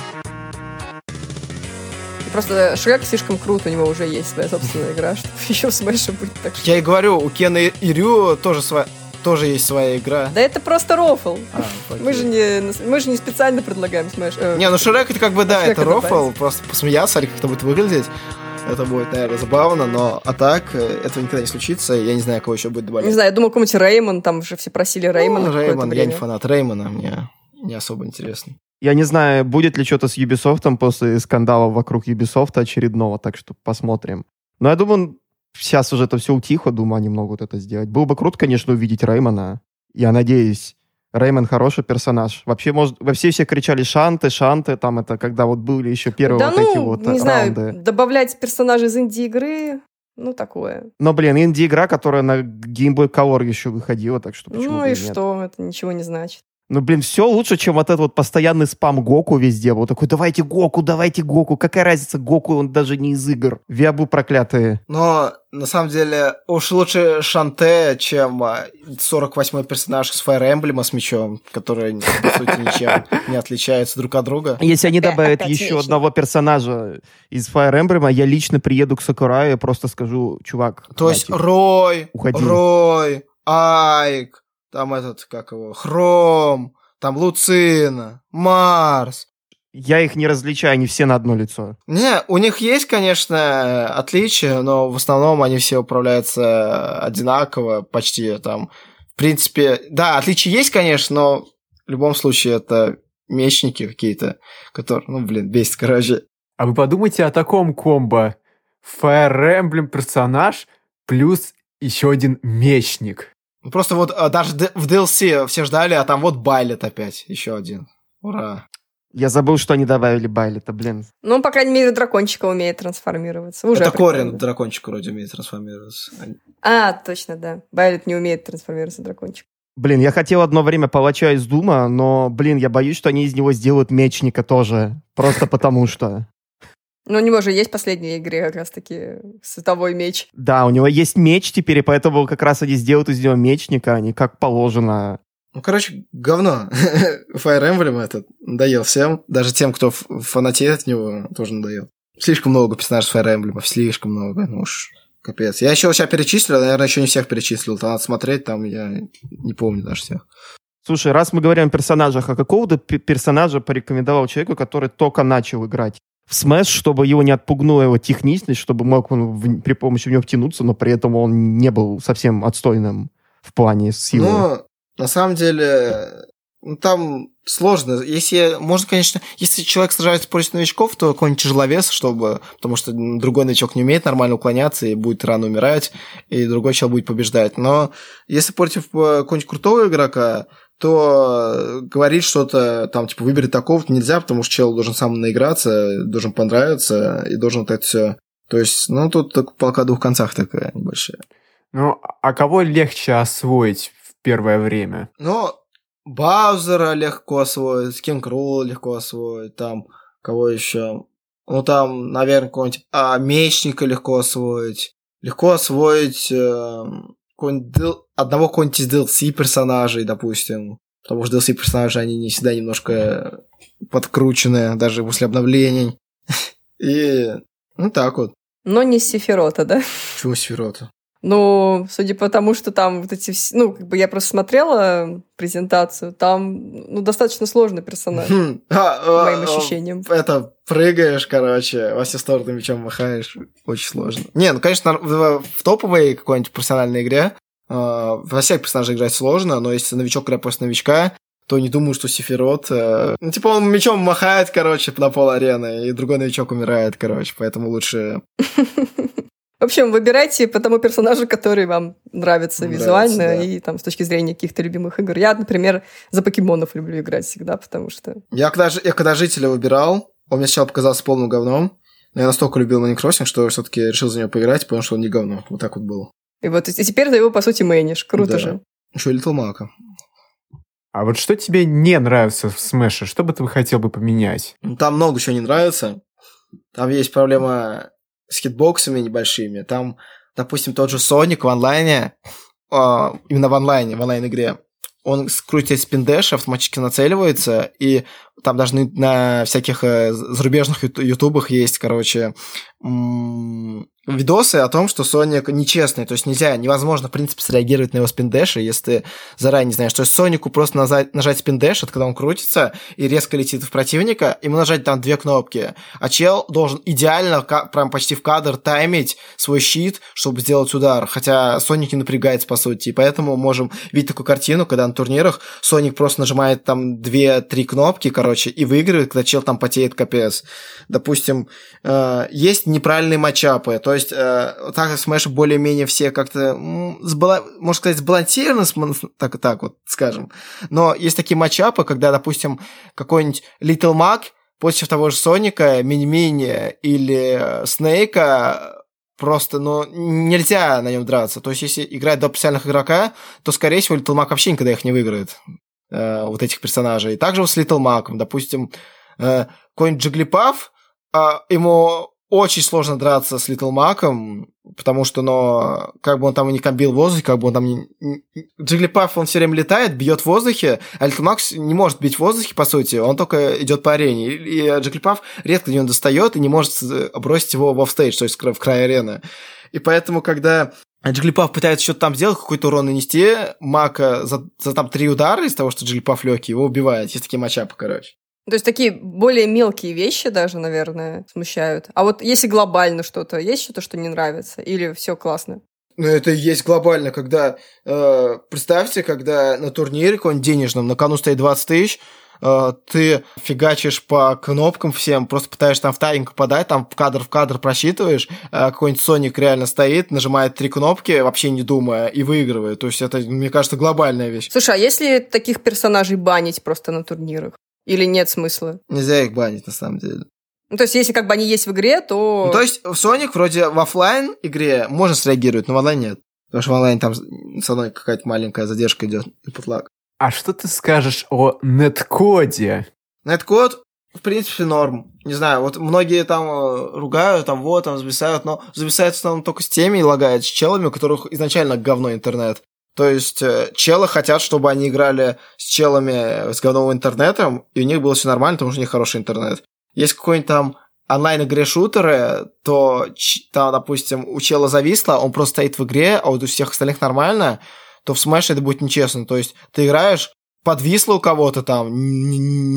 A: Просто Шрек слишком крут, у него уже есть своя собственная игра, чтобы еще в Смэше быть так что...
D: Я и говорю, у Кена и Рю тоже, своя, тоже есть своя игра.
A: Да это просто рофл.
D: А.
A: Мы же не, мы же не специально предлагаем Смэш. э,
D: Не, ну Шрек это как бы, да,
A: Шрека
D: это рофл,
A: добавить.
D: просто посмеяться, как это будет выглядеть. Это будет, наверное, забавно, но а так э, этого никогда не случится. Я не знаю, кого еще будет добавлять.
A: Не знаю, я думал, какой-нибудь Реймон, там же все просили Реймона
D: Ну, Реймон, я не фанат Реймона, мне не особо интересно.
B: Я не знаю, будет ли что-то с Ubisoft после скандала вокруг Ubisoft очередного, так что посмотрим. Но я думаю, сейчас уже это все утихло, думаю, они могут это сделать. Было бы круто, конечно, увидеть Реймона. Я надеюсь. Реймон хороший персонаж. Вообще, может, во все кричали шанты, шанты, там это, когда вот были еще первые
A: да
B: вот
A: ну,
B: эти вот
A: не
B: э,
A: знаю,
B: раунды.
A: добавлять персонажей из инди-игры, ну, такое.
B: Но, блин, инди-игра, которая на Game Boy Color еще выходила, так что почему
A: ну и
B: нет.
A: что, это ничего не значит.
B: Ну, блин, все лучше, чем вот этот вот постоянный спам Гоку везде. Вот такой, давайте Гоку, давайте Гоку. Какая разница, Гоку, он даже не из игр. Виабу проклятые.
D: Но, на самом деле, уж лучше Шанте, чем а, 48-й персонаж с Fire Emblem с мечом, который, по сути, ничем не отличаются друг от друга.
B: Если они добавят
A: опять
B: еще одного персонажа из Fire Emblem, я лично приеду к Сакураю и просто скажу, чувак,
D: То есть
B: хватит».
D: Рой. Рой, Айк, там этот, как его, Хром, там Луцина, Марс.
B: я их не различаю, они все на одно лицо.
D: Не, у них есть, конечно, отличия, но в основном они все управляются одинаково, почти там. В принципе, да, отличия есть, конечно, но в любом случае это мечники какие-то, которые, ну, блин, бесит, короче.
C: А вы подумайте о таком комбо. Fire Emblem персонаж плюс еще один мечник.
D: Ну, Просто вот а, даже в DLC все ждали, а там вот Байлет опять, еще один. Ура.
B: Я забыл, что они добавили Байлета, блин.
A: Ну, по крайней мере, дракончика умеет трансформироваться. Уже
D: это
A: прикольно.
D: Корин, дракончик вроде умеет трансформироваться.
A: А, точно, да. Байлет не умеет трансформироваться дракончик.
B: Блин, я хотел одно время палача из Дума, но, блин, я боюсь, что они из него сделают мечника тоже. Просто потому что.
A: Ну, у него же есть в последней игре как раз-таки световой меч.
B: Да, у него есть меч теперь, и поэтому как раз они сделают из него мечника, а не как положено.
D: Ну, короче, говно. Fire Emblem этот надоел всем. Даже тем, кто фанатеет от него, тоже надоел. Слишком много персонажей Fire Emblem, слишком много. Ну уж, капец. Я еще сейчас перечислил, наверное, еще не всех перечислил. Там надо смотреть, там я не помню даже всех.
B: Слушай, раз мы говорим о персонажах, а какого ты пе- персонажа порекомендовал человеку, который только начал играть в Smash, чтобы его не отпугнула его техничность, чтобы мог он в- при помощи в него втянуться, но при этом он не был совсем отстойным в плане силы.
D: Ну, на самом деле, ну, там сложно. Если, можно, конечно, если человек сражается против новичков, то какой-нибудь тяжеловес, чтобы, потому что другой новичок не умеет нормально уклоняться и будет рано умирать, и другой человек будет побеждать. Но если против э, какого-нибудь крутого игрока, то э, говорить что-то, там, типа, выбери такого нельзя, потому что чел должен сам наиграться, должен понравиться, и должен вот это все. То есть, ну, тут так полка двух концах такая небольшая.
C: Ну, а кого легче освоить в первое время?
D: Но Баузера легко освоить, Кинг Рул легко освоить, там, кого еще? Ну, там, наверное, какого-нибудь а, Мечника легко освоить. Легко освоить э, одного какого-нибудь из DLC персонажей, допустим. Потому что DLC персонажи, они не всегда немножко подкрученные, даже после обновлений. И, ну, так вот.
A: Но не Сефирота, да?
D: Почему Сферота?
A: Ну, судя по тому, что там вот эти все... Ну, как бы я просто смотрела презентацию, там, ну, достаточно сложный персонаж,
D: Хм, а,
A: по
D: а,
A: моим
D: а,
A: ощущениям.
D: это прыгаешь, короче, во все стороны мечом махаешь. Очень сложно. Не, ну, конечно, в, в топовой какой-нибудь профессиональной игре э, во всех персонажей играть сложно, но если новичок играет после новичка, то не думаю, что Сефирот... э, ну, типа, он мечом махает, короче, на пол арены, и другой новичок умирает, короче, поэтому лучше...
A: В общем, выбирайте по тому персонажу, который вам нравится,
D: Нравится,
A: визуально
D: да.
A: и там с точки зрения каких-то любимых игр. Я, например, за покемонов люблю играть всегда, потому что...
D: Я когда, я когда жителя выбирал, он мне сначала показался полным говном, но я настолько любил Animal Crossing, что все-таки решил за него поиграть и понял, что он не говно. Вот так вот было.
A: И вот и теперь ты его, по сути, мэнишь. Круто
D: Да.
A: же.
D: Еще и Little Мака.
C: А вот что тебе не нравится в Смэше? Что бы ты хотел бы поменять?
D: Там много чего не нравится. Там есть проблема с хитбоксами небольшими. Там, допустим, тот же Соник в онлайне, а, именно в онлайне, в онлайн-игре, он скрутит спиндэш, автоматически нацеливается, и там даже на- всяких э, зарубежных юту- ютубах есть, короче, видосы о том, что Соник нечестный, то есть нельзя, невозможно, в принципе, среагировать на его спиндэши, если ты заранее не знаешь. То есть Сонику просто нажать, нажать спиндэш, это когда он крутится и резко летит в противника, ему нажать там две кнопки, а чел должен идеально, прям почти в кадр таймить свой щит, чтобы сделать удар, хотя Соник не напрягается, по сути, и поэтому можем видеть такую картину, когда на турнирах Соник просто нажимает там две-три кнопки, короче, и выигрывает, когда чел там потеет капец. Допустим, э, есть неправильные матчапы, то есть э, так Smash более-менее все как-то, сбала- можно сказать, сбалансированы, так, так вот скажем, но есть такие матчапы, когда, допустим, какой-нибудь Little Mac против того же Соника, Мини-Мини или э, Снейка просто, ну, нельзя на нем драться. То есть, если играть до профессиональных игрока, то, скорее всего, Little Mac вообще никогда их не выиграет, э, вот этих персонажей. Также с Little Mac, допустим, э, какой-нибудь Джиглипав, а, ему очень сложно драться с Little Mac'ом, потому что, ну, как бы он там и не комбил в воздухе, как бы он там не... Джиглипаф, он все время летает, бьет в воздухе, а Little Mac не может бить в воздухе, по сути, он только идет по арене. И, и Джиглипаф редко него достает и не может э, бросить его в оффстейдж, то есть в край арены. И поэтому, когда Джиглипав пытается что-то там сделать, какой-то урон нанести, Мака за, за там три удара из того, что Джиглипав легкий, его убивает. Есть такие матчапы, короче.
A: То есть такие более мелкие вещи даже, наверное, смущают. А вот если глобально что-то, есть что-то, что не нравится? Или все классно?
D: Ну, это и есть глобально, когда... э, представьте, когда на турнире каком-нибудь денежном на кону стоит 20 тысяч, э, ты фигачишь по кнопкам всем, просто пытаешься там в тайминг подать, там в кадр в кадр просчитываешь, э, какой-нибудь Соник реально стоит, нажимает три кнопки, вообще не думая, и выигрывает. То есть это, мне кажется, глобальная вещь.
A: Слушай, а если таких персонажей банить просто на турнирах? Или нет смысла?
D: Нельзя их банить, на самом деле.
A: Ну, то есть, если как бы они есть в игре, то...
D: Ну, то есть в Sonic вроде в оффлайн игре можно среагировать, но в онлайн нет. Потому что в онлайн там со мной какая-то маленькая задержка идет, input lag.
C: А что ты скажешь о неткоде?
D: Неткод, в принципе, норм. Не знаю, вот многие там э, ругают, там вот, там зависают, но зависают в только с теми и лагает с челами, у которых изначально говно интернет. То есть э, челы хотят, чтобы они играли с челами с говновым интернетом, и у них было все нормально, потому что у них хороший интернет. Есть какой-нибудь там онлайн-игре шутеры, то там, допустим, у чела зависло, он просто стоит в игре, а вот у всех остальных нормально, то в Smash это будет нечестно. То есть ты играешь, подвисло у кого-то там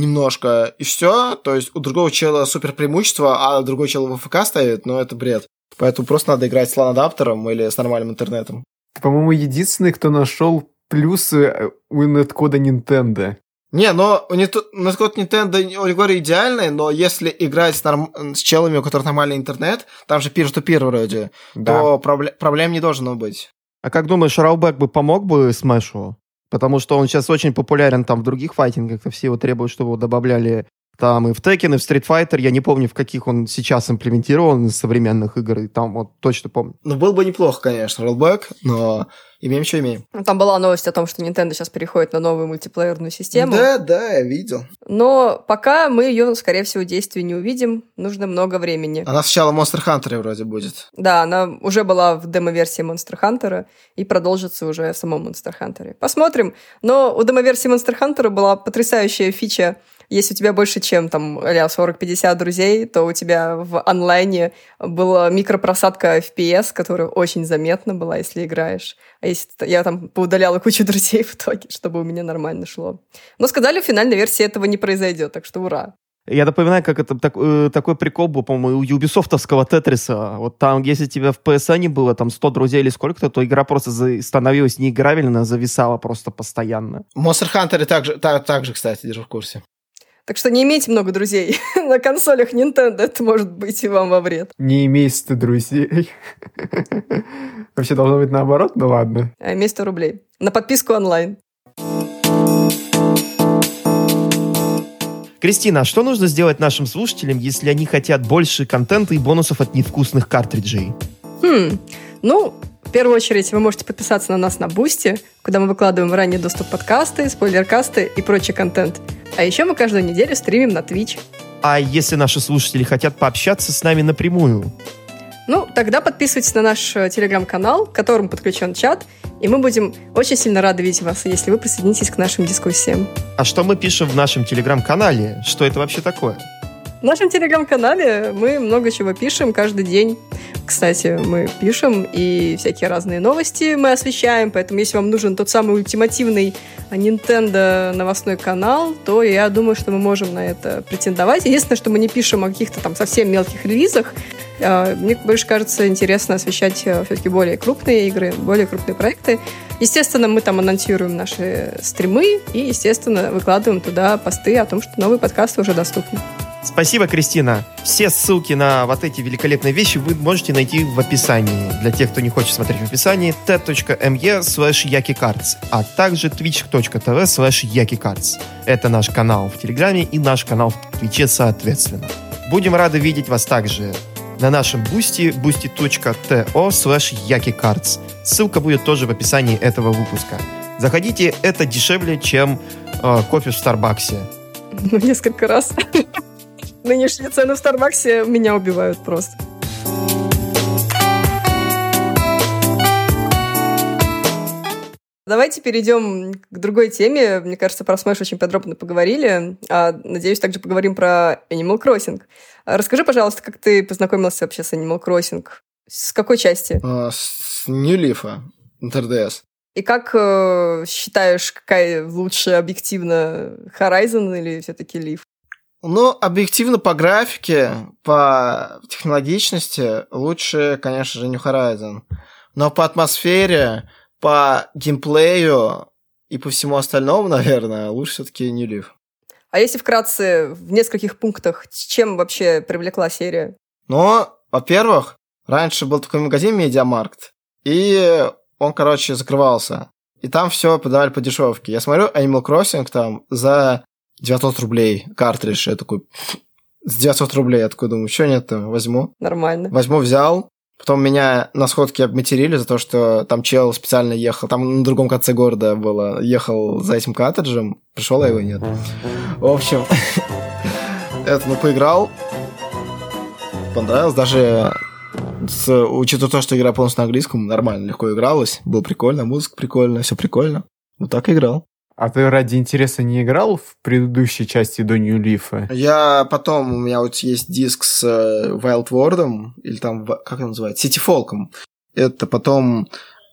D: немножко, и все. То есть у другого чела супер преимущество, а другой чел в ФК ставит, но это бред. Поэтому просто надо играть с LAN-адаптером или с нормальным интернетом.
C: Ты, по-моему, единственный, кто нашел плюсы э, у неткода Nintendo.
D: Не, но у Нит- Неткод Nintendo, он говорю, идеальный, но если играть с, норм- с челами, у которых нормальный интернет, там же peer-to-peer вроде,
C: Да.
D: то пробле- проблем не должно быть.
B: А как думаешь, Ралбэк бы помог бы Смэшу? Потому что он сейчас очень популярен там в других файтингах, и все его требуют, чтобы его добавляли там и в Tekken, и в Street Fighter. Я не помню, в каких он сейчас имплементирован из современных игр, и там вот точно помню.
D: Ну, был бы неплохо, конечно, роллбэк, но имеем, что имеем.
A: Ну, Там была новость о том, что Nintendo сейчас переходит на новую мультиплеерную систему.
D: Да, да, я видел.
A: Но пока мы ее, скорее всего, действие не увидим. Нужно много времени.
D: Она сначала Monster Hunter вроде будет.
A: Да, она уже была в демо-версии Monster Hunter и продолжится уже в самом Monster Hunter. Посмотрим. Но у демо-версии Monster Hunter была потрясающая фича. Если у тебя больше, чем там а-ля 40-50 друзей, то у тебя в онлайне была микропросадка FPS, которая очень заметна была, если играешь. А если я там поудаляла кучу друзей в итоге, чтобы у меня нормально шло. Но сказали, в финальной версии этого не произойдет, так что ура.
B: Я напоминаю, как это так- э, такой прикол был, по-моему, у юбисофтовского Тетриса. Вот там, если тебя в PSN было там 100 друзей или сколько-то, то игра просто за- становилась неиграбельно, зависала просто постоянно.
D: Monster Hunter также, так, так же, кстати, держу в курсе.
A: Так что не имейте много друзей на консолях Nintendo, это может быть и вам во вред.
C: Не имей 100 друзей. Вообще должно быть наоборот, ну ладно.
A: А имей 100 рублей. На подписку онлайн.
B: Кристина, а что нужно сделать нашим слушателям, если они хотят больше контента и бонусов от невкусных картриджей?
A: Хм, Ну, первую очередь вы можете подписаться на нас на Boosty, куда мы выкладываем ранний доступ подкасты, спойлеркасты и прочий контент. А еще мы каждую неделю стримим на Twitch.
B: А если наши слушатели хотят пообщаться с нами напрямую?
A: Ну, тогда подписывайтесь на наш э, телеграм-канал, к которому подключен чат, и мы будем очень сильно рады видеть вас, если вы присоединитесь к нашим дискуссиям.
B: А что мы пишем в нашем телеграм-канале? Что это вообще такое?
A: В нашем телеграм-канале мы много чего пишем каждый день. Кстати, мы пишем и всякие разные новости мы освещаем, поэтому если вам нужен тот самый ультимативный Nintendo новостной канал, то я думаю, что мы можем на это претендовать. Единственное, что мы не пишем о каких-то там совсем мелких релизах. А, мне больше кажется интересно освещать э, все-таки более крупные игры, более крупные проекты. Естественно, мы там анонсируем наши стримы и, естественно, выкладываем туда посты о том, что новые подкасты уже доступны.
B: Спасибо, Кристина. Все ссылки на вот эти великолепные вещи вы можете найти в описании. Для тех, кто не хочет смотреть в описании, t.me slash yakicards, а также twitch.tv slash yakicards. Это наш канал в Телеграме и наш канал в Твиче соответственно. Будем рады видеть вас также на нашем Boosty boosty.to slash yuckycarts. Ссылка будет тоже в описании этого выпуска. Заходите, это дешевле, чем э, кофе в Старбаксе.
A: Несколько раз. Нынешние цены в Старбаксе меня убивают просто. Давайте перейдем к другой теме. Мне кажется, про Smash очень подробно поговорили. А, надеюсь, также поговорим про Animal Crossing. Расскажи, пожалуйста, как ты познакомился вообще с Animal Crossing? С какой части?
D: А, с New Leaf, 3DS.
A: И как э, считаешь, какая лучше объективно, Horizon или все-таки Leaf?
D: Ну, объективно по графике, по технологичности лучше, конечно же, New Horizon. Но по атмосфере, по геймплею и по всему остальному, наверное, лучше все-таки New Leaf.
A: А если вкратце, в нескольких пунктах, чем вообще привлекла серия?
D: Ну, во-первых, раньше был такой магазин Медиамаркт, и он, короче, закрывался. И там все подавали по дешевке. Я смотрю Animal Crossing там за 900 рублей картридж. Я такой, с 900 рублей. Я такой думаю, что нет, возьму.
A: Нормально.
D: Возьму, взял. Потом меня на сходке обматерили за то, что там чел специально ехал. Там на другом конце города было. Ехал за этим картриджем. Пришел, а его нет. В общем, это, ну, поиграл. Понравилось. Даже с, учитывая то, что игра полностью на английском, нормально, легко игралась. Было прикольно, музыка прикольная, все прикольно. Вот так и играл.
C: А ты ради интереса не играл в предыдущей части до New Leaf?
D: Я потом, у меня вот есть диск с э, Wild Ward, или там, как он называется, City Folk. Это потом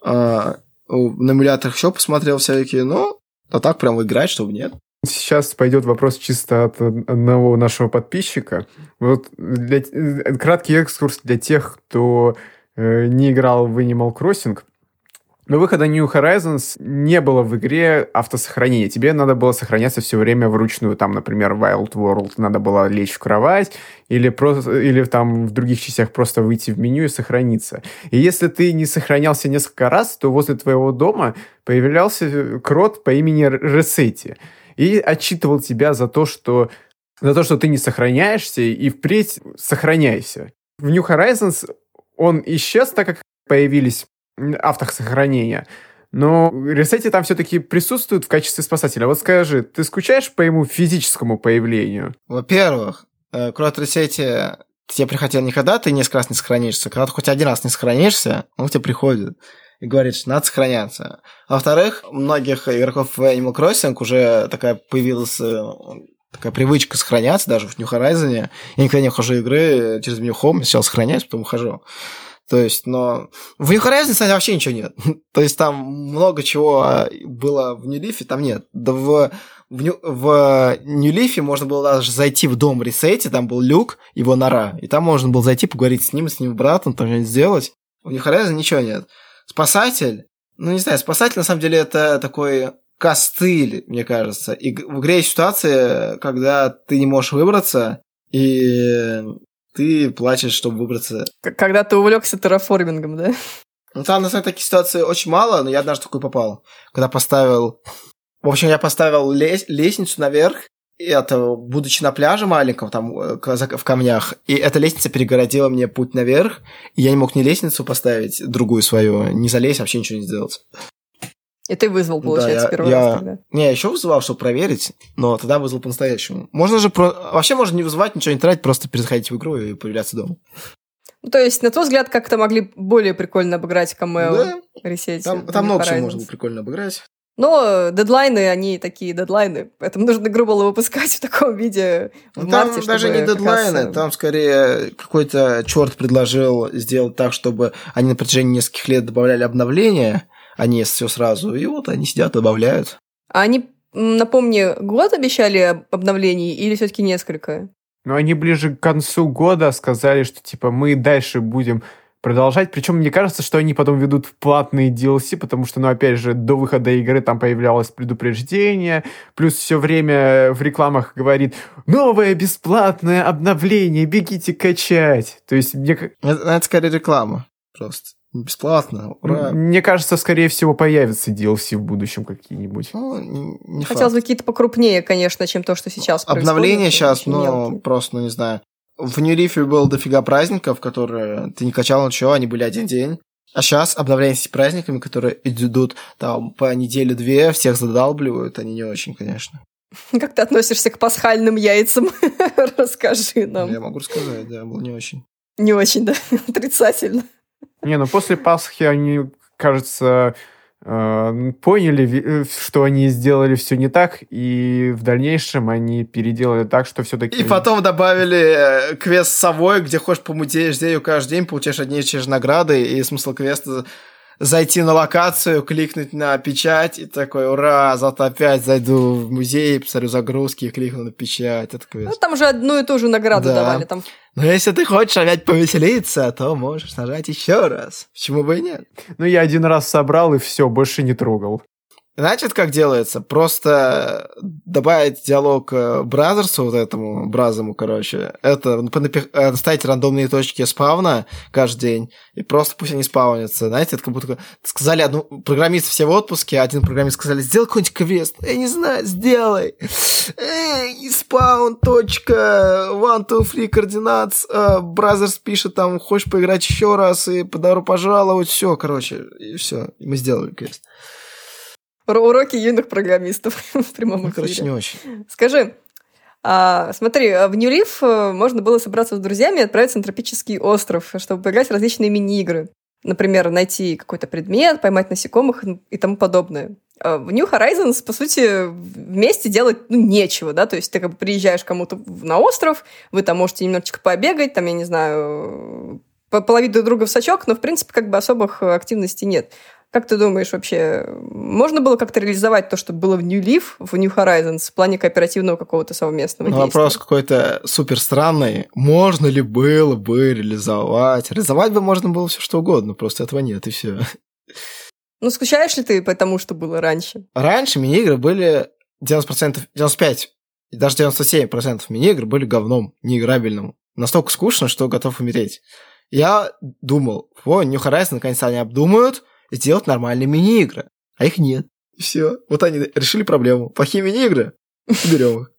D: э, на эмуляторах еще посмотрел всякие, но а так прям играть, чтобы нет.
C: Сейчас пойдет вопрос чисто от одного нашего подписчика. Вот для, э, краткий экскурс для тех, кто э, не играл в Animal Crossing. До выхода New Horizons не было в игре автосохранения. Тебе надо было сохраняться все время вручную. Там, например, Wild World надо было лечь в кровать или, просто, или там в других частях просто выйти в меню и сохраниться. И если ты не сохранялся несколько раз, то возле твоего дома появлялся крот по имени Ресети и отчитывал тебя за то, что за то, что ты не сохраняешься, и впредь сохраняйся. В New Horizons он исчез, так как появились автосохранения. Но Ресети там все-таки присутствует в качестве спасателя. Вот скажи, ты скучаешь по ему физическому появлению?
D: Во-первых, э, Крот Ресети тебе приходил никогда, ты несколько раз не сохранишься. Когда ты хоть один раз не сохранишься, он к тебе приходит и говорит, что надо сохраняться. А во-вторых, у многих игроков в Animal Crossing уже такая появилась э, такая привычка сохраняться, даже в New Horizon. Я никогда не ухожу игры через меню Home, сначала сохраняюсь, потом ухожу. То есть, но в New Horizons, вообще ничего нет. То есть там много чего а, было в New Leaf, там нет. Да в, в, в New Leaf можно было даже зайти в дом Ресети, там был люк, его нора, и там можно было зайти, поговорить с ним, с ним братом, там что-нибудь сделать. В New Horizons ничего нет. Спасатель, ну не знаю, спасатель на самом деле это такой костыль, мне кажется. И в игре есть ситуация, когда ты не можешь выбраться, и ты плачешь, чтобы выбраться.
A: Когда ты увлекся терраформингом, да?
D: Ну, там, на самом деле, таких ситуаций очень мало, но я однажды такой попал. Когда поставил... В общем, я поставил лес... лестницу наверх, это, будучи на пляже маленьком, там, э, в камнях, и эта лестница перегородила мне путь наверх, и я не мог ни лестницу поставить, другую свою, не залезть, вообще ничего не сделать.
A: И ты вызвал,
D: Да,
A: получается,
D: я-
A: первый
D: я-
A: раз тогда.
D: Не, я еще вызывал, чтобы проверить, но тогда вызвал по-настоящему. Можно же про... Вообще можно не вызывать, ничего не тратить, просто переходить в игру и появляться дома.
A: Ну, то есть, на твой взгляд, как-то могли более прикольно обыграть камео
D: Да,
A: ресете.
D: там, там много чего можно было прикольно обыграть.
A: Но дедлайны, они такие дедлайны. Поэтому нужно игру было выпускать в таком виде в
D: Ну,
A: марте,
D: там даже
A: чтобы
D: не дедлайны,
A: раз, э,
D: там скорее какой-то черт предложил сделать так, чтобы они на протяжении нескольких лет добавляли обновления, а не все сразу. И вот они сидят, добавляют.
A: А они, напомни, год обещали об- обновлений или все-таки несколько?
C: Но они ближе к концу года сказали, что типа мы дальше будем продолжать. Причем мне кажется, что они потом ведут в платные DLC, потому что, ну, опять же, до выхода игры там появлялось предупреждение, плюс все время в рекламах говорит «Новое бесплатное обновление, бегите качать». То есть мне,
D: Это, это скорее реклама. Просто. Бесплатно. Ура.
C: мне кажется, скорее всего, появятся DLC в будущем какие-нибудь.
D: Ну, не-
A: Хотелось бы какие-то покрупнее, конечно, чем то, что сейчас
D: Обновление сейчас, ну,
A: мелкие.
D: просто, ну, не знаю. В Нью-Рифе было дофига праздников, которые ты не качал ничего, они были один день. А сейчас обновления с праздниками, которые идут там по неделе-две, всех задалбливают, они не очень, конечно.
A: Как ты относишься к пасхальным яйцам? Расскажи нам.
D: Я могу рассказать, да, было не очень.
A: Не очень, да, отрицательно.
C: Не, ну после Пасхи они, кажется, э, поняли, э, что они сделали все не так, и в дальнейшем они переделали так, что все-таки...
D: И потом добавили э, квест с совой, где хочешь помутеешь ею каждый день, получаешь одни и те же награды, и смысл квеста зайти на локацию, кликнуть на печать, и такой, ура, завтра опять зайду в музей, посмотрю загрузки и кликну на печать. Это
A: Ну, там же одну и ту же награду
D: Да.
A: давали. Там
D: Но если ты хочешь опять повеселиться, то можешь нажать еще раз. Почему бы и нет?
C: Ну, я один раз собрал, и все, больше не трогал.
D: Значит, как делается? Просто добавить диалог э, бразерсу, вот этому бразому, короче. Это ну, э, ставить рандомные точки спавна каждый день, и просто пусть они спавнятся. Знаете, это как будто сказали одну... Программисты все в отпуске, а один программист сказали, сделай какой-нибудь квест. Я не знаю, сделай. Эй, спаун, точка, one, two, three, координат. Бразерс пишет там, хочешь поиграть еще раз, и добро пожаловать. Все, короче, и все. Мы сделали квест.
A: Ур- уроки юных программистов в прямом
D: Ну, короче,
A: эфире.
D: не очень.
A: Скажи, а, смотри, а в New Leaf э, можно было собраться с друзьями и отправиться на тропический остров, чтобы поиграть в различные мини-игры. Например, найти какой-то предмет, поймать насекомых и тому подобное. А В New Horizons, по сути, вместе делать ну, нечего, да, то есть ты как бы приезжаешь кому-то на остров, вы там можете немножечко побегать, там, я не знаю, по- половить друг друга в сачок, но, в принципе, как бы особых э, активностей нет. Как ты думаешь вообще, можно было как-то реализовать то, что было в New Leaf, в New Horizons, в плане кооперативного какого-то совместного
D: Ну,
A: действия?
D: вопрос какой-то супер странный. Можно ли было бы реализовать? Реализовать бы можно было все что угодно, просто этого нет, и все.
A: Ну, скучаешь ли ты по тому, что было раньше?
D: Раньше мини-игры были 90%, 95%, и даже 97% мини-игр были говном, неиграбельным. Настолько скучно, что готов умереть. Я думал, о, New Horizons наконец-то они обдумают и сделают нормальные мини-игры. А их нет. И все. Вот они решили проблему. Плохие мини-игры, берем их.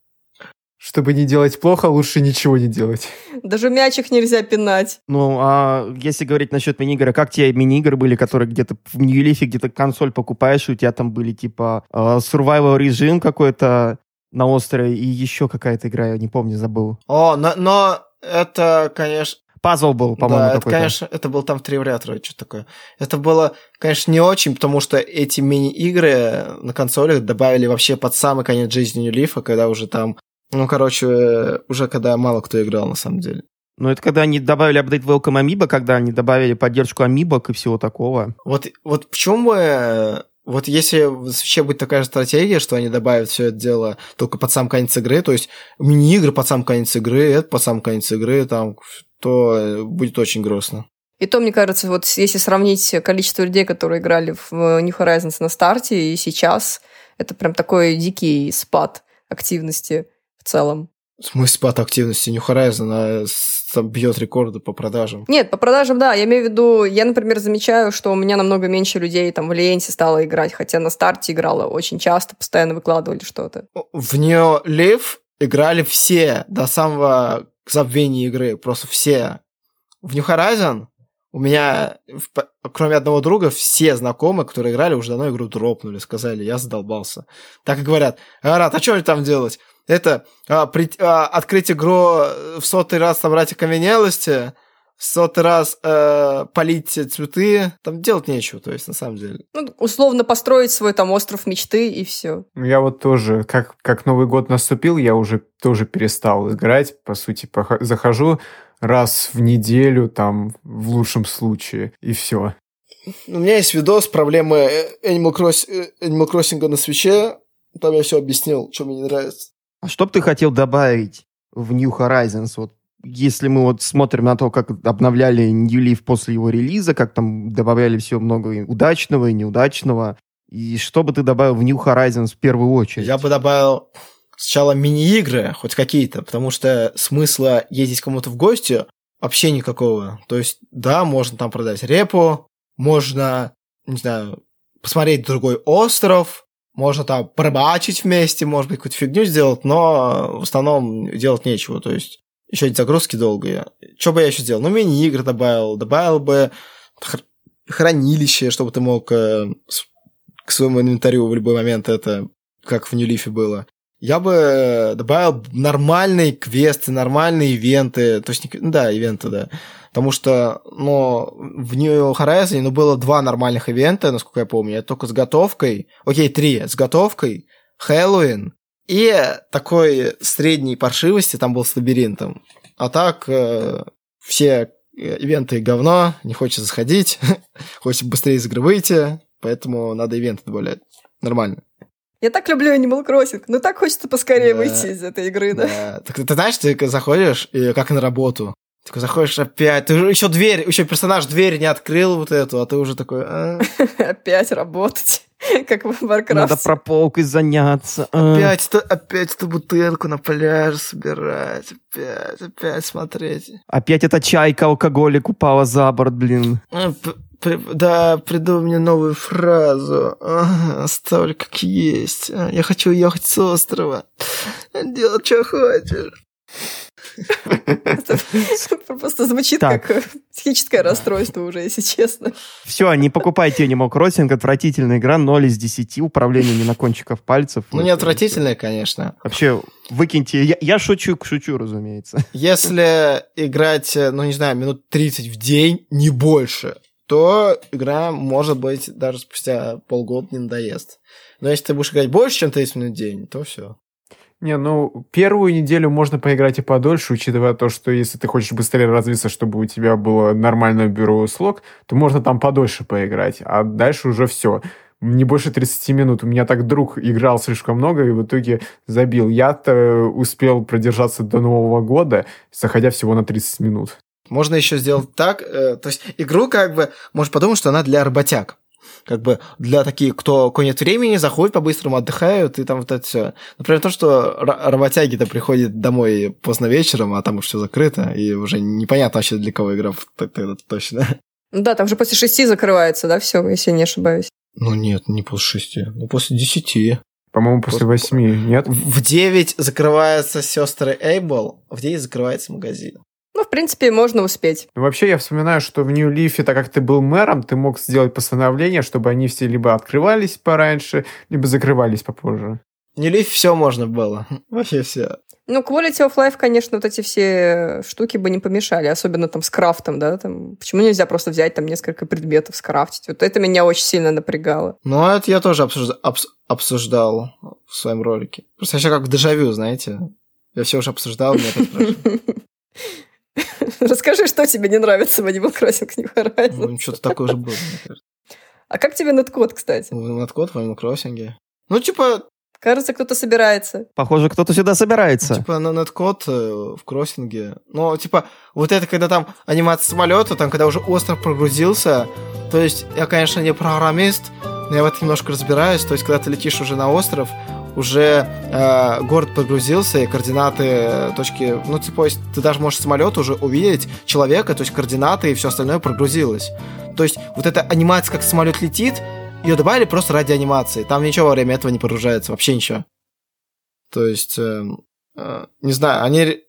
C: Чтобы не делать плохо, лучше ничего не делать.
A: Даже мячик нельзя пинать.
B: Ну, а если говорить насчет мини-игр, а как те мини-игры были, которые где-то в Нью-Лифе где-то консоль покупаешь, и у тебя там были типа э, survival режим какой-то на острове и еще какая-то игра, я не помню, забыл.
D: О, но, но это, конечно,
B: Пазл был, по-моему,
D: да, это,
B: какой-то.
D: конечно, это был там три вариатора, что такое. Это было, конечно, не очень, потому что эти мини-игры на консолях добавили вообще под самый конец жизни Нью-Лифа, когда уже там, ну, короче, уже когда мало кто играл, на самом деле.
B: Ну, это когда они добавили апдейт Welcome Amiibo, когда они добавили поддержку амибок и всего такого.
D: Вот, вот почему бы... Вот если вообще будет такая же стратегия, что они добавят все это дело только под сам конец игры, то есть мини-игры под сам конец игры, это под сам конец игры, там, то будет очень грустно.
A: И то, мне кажется, вот если сравнить количество людей, которые играли в New Horizons на старте и сейчас, это прям такой дикий спад активности в целом.
D: Смысле спад активности New Horizon, там бьет рекорды по продажам.
A: Нет, по продажам, да. Я имею в виду, я, например, замечаю, что у меня намного меньше людей там в Ленте стало играть, хотя на старте играла очень часто, постоянно выкладывали что-то.
D: В нее Live играли все до самого забвения игры, просто все. В New Horizon у меня, кроме одного друга, все знакомые, которые играли, уже давно игру дропнули, сказали, я задолбался. Так и говорят, Арат, а что там делать? Это а, при, а, открыть игру в сотый раз собрать окаменелости, в сотый раз э, полить цветы, там делать нечего, то есть, на самом деле.
A: Ну, условно построить свой там остров мечты и все.
C: Я вот тоже, как, как Новый год наступил, я уже тоже перестал играть, по сути, захожу, раз в неделю, там, в лучшем случае, и все.
D: У меня есть видос проблемы Animal, Cross, Animal Crossing на свече. Там я все объяснил, что мне не нравится.
B: А что бы ты хотел добавить в New Horizons? Вот если мы вот смотрим на то, как обновляли New Leaf после его релиза, как там добавляли все много удачного и неудачного, и что бы ты добавил в New Horizons в первую очередь?
D: Я бы добавил сначала мини-игры, хоть какие-то, потому что смысла ездить кому-то в гости вообще никакого. То есть, да, можно там продать репу, можно, не знаю, посмотреть другой остров, можно там пробачить вместе, может быть, какую-то фигню сделать, но в основном делать нечего. То есть, еще эти загрузки долгие. Что бы я еще сделал? Ну, мини-игры добавил, добавил бы хранилище, чтобы ты мог э, к своему инвентарю в любой момент это, как в Нью-Лифе было я бы добавил нормальные квесты, нормальные ивенты, то есть, да, ивенты, да. Потому что, ну, в New Horizon, ну, было два нормальных ивента, насколько я помню, это только с готовкой, окей, три, с готовкой, Хэллоуин и такой средней паршивости там был с лабиринтом. А так, э, все ивенты говно, не хочется сходить, хочется быстрее из игры выйти, поэтому надо ивенты добавлять. Нормально.
A: Я так люблю Animal Crossing, но так хочется поскорее да. выйти из этой игры, да. да.
D: Так ты, ты знаешь, ты заходишь, и как на работу, такой заходишь опять, ты еще дверь, еще персонаж дверь не открыл вот эту, а ты уже такой... А?
A: Опять работать, как в Warcraft.
B: Надо прополкой заняться.
D: А. Опять, это, опять эту бутылку на пляж собирать, опять, опять смотреть.
B: Опять эта чайка алкоголик упала за борт, блин.
D: А, да, придумай мне новую фразу. Ага, оставлю как есть. Я хочу уехать с острова. Делать, что хочешь.
A: Просто звучит так. как психическое расстройство уже, если честно.
B: Все, не покупайте Animal Crossing, отвратительная игра, 0 из 10, управление не на кончиках пальцев.
D: Ну, не отвратительная, конечно.
B: Вообще, выкиньте, я, я шучу, шучу, разумеется.
D: Если играть, ну, не знаю, минут 30 в день, не больше, то игра, может быть, даже спустя полгода не надоест. Но если ты будешь играть больше, чем 30 минут в день, то все.
C: Не, ну, первую неделю можно поиграть и подольше, учитывая то, что если ты хочешь быстрее развиться, чтобы у тебя было нормальное бюро слог, то можно там подольше поиграть, а дальше уже все. Не больше 30 минут. У меня так друг играл слишком много и в итоге забил. Я-то успел продержаться до Нового года, заходя всего на 30 минут.
D: Можно еще сделать так, э, то есть игру как бы, можешь подумать, что она для работяг. Как бы для таких, кто, нет времени, заходит по-быстрому, отдыхают, и там вот это все. Например, то, что работяги-то приходят домой поздно вечером, а там уж все закрыто, и уже непонятно вообще для кого игра тогда точно.
A: Ну да, там же после шести закрывается, да, все, если я не ошибаюсь.
D: Ну нет, не после шести, ну после десяти.
C: По-моему, после восьми, нет?
D: В девять закрываются сестры Эйбл, в девять закрывается магазин.
A: Ну, в принципе, можно успеть.
C: Вообще, я вспоминаю, что в Нью-Лифе, так как ты был мэром, ты мог сделать постановление, чтобы они все либо открывались пораньше, либо закрывались попозже.
D: В Нью-Лифе все можно было. Вообще все.
A: Ну, quality of life, конечно, вот эти все штуки бы не помешали, особенно там с крафтом, да, там, почему нельзя просто взять там несколько предметов, скрафтить? Вот это меня очень сильно напрягало.
D: Ну, это я тоже обсуждал, обс обсуждал в своем ролике. Просто вообще как в дежавю, знаете. Я все уже обсуждал, мне
A: Расскажи, что тебе не нравится в Animal Crossing New Horizons.
D: Ну, что-то такое же было, мне кажется.
A: А как тебе неткод, кстати?
D: Неткод в Animal Crossing. Ну, типа...
A: Кажется, кто-то собирается.
B: Похоже, кто-то сюда собирается.
D: Типа, на неткод э, в кроссинге. Ну, типа, вот это, когда там анимация самолета, там, когда уже остров прогрузился, то есть, я, конечно, не программист, но я в этом немножко разбираюсь. То есть, когда ты летишь уже на остров, уже э, город погрузился, и координаты э, точки... Ну, типа, ты даже можешь самолет уже увидеть человека, то есть координаты и все остальное прогрузилось. То есть вот эта анимация, как самолет летит, ее добавили просто ради анимации. Там ничего во время этого не прогружается, вообще ничего. То есть... Э, э, не знаю, они,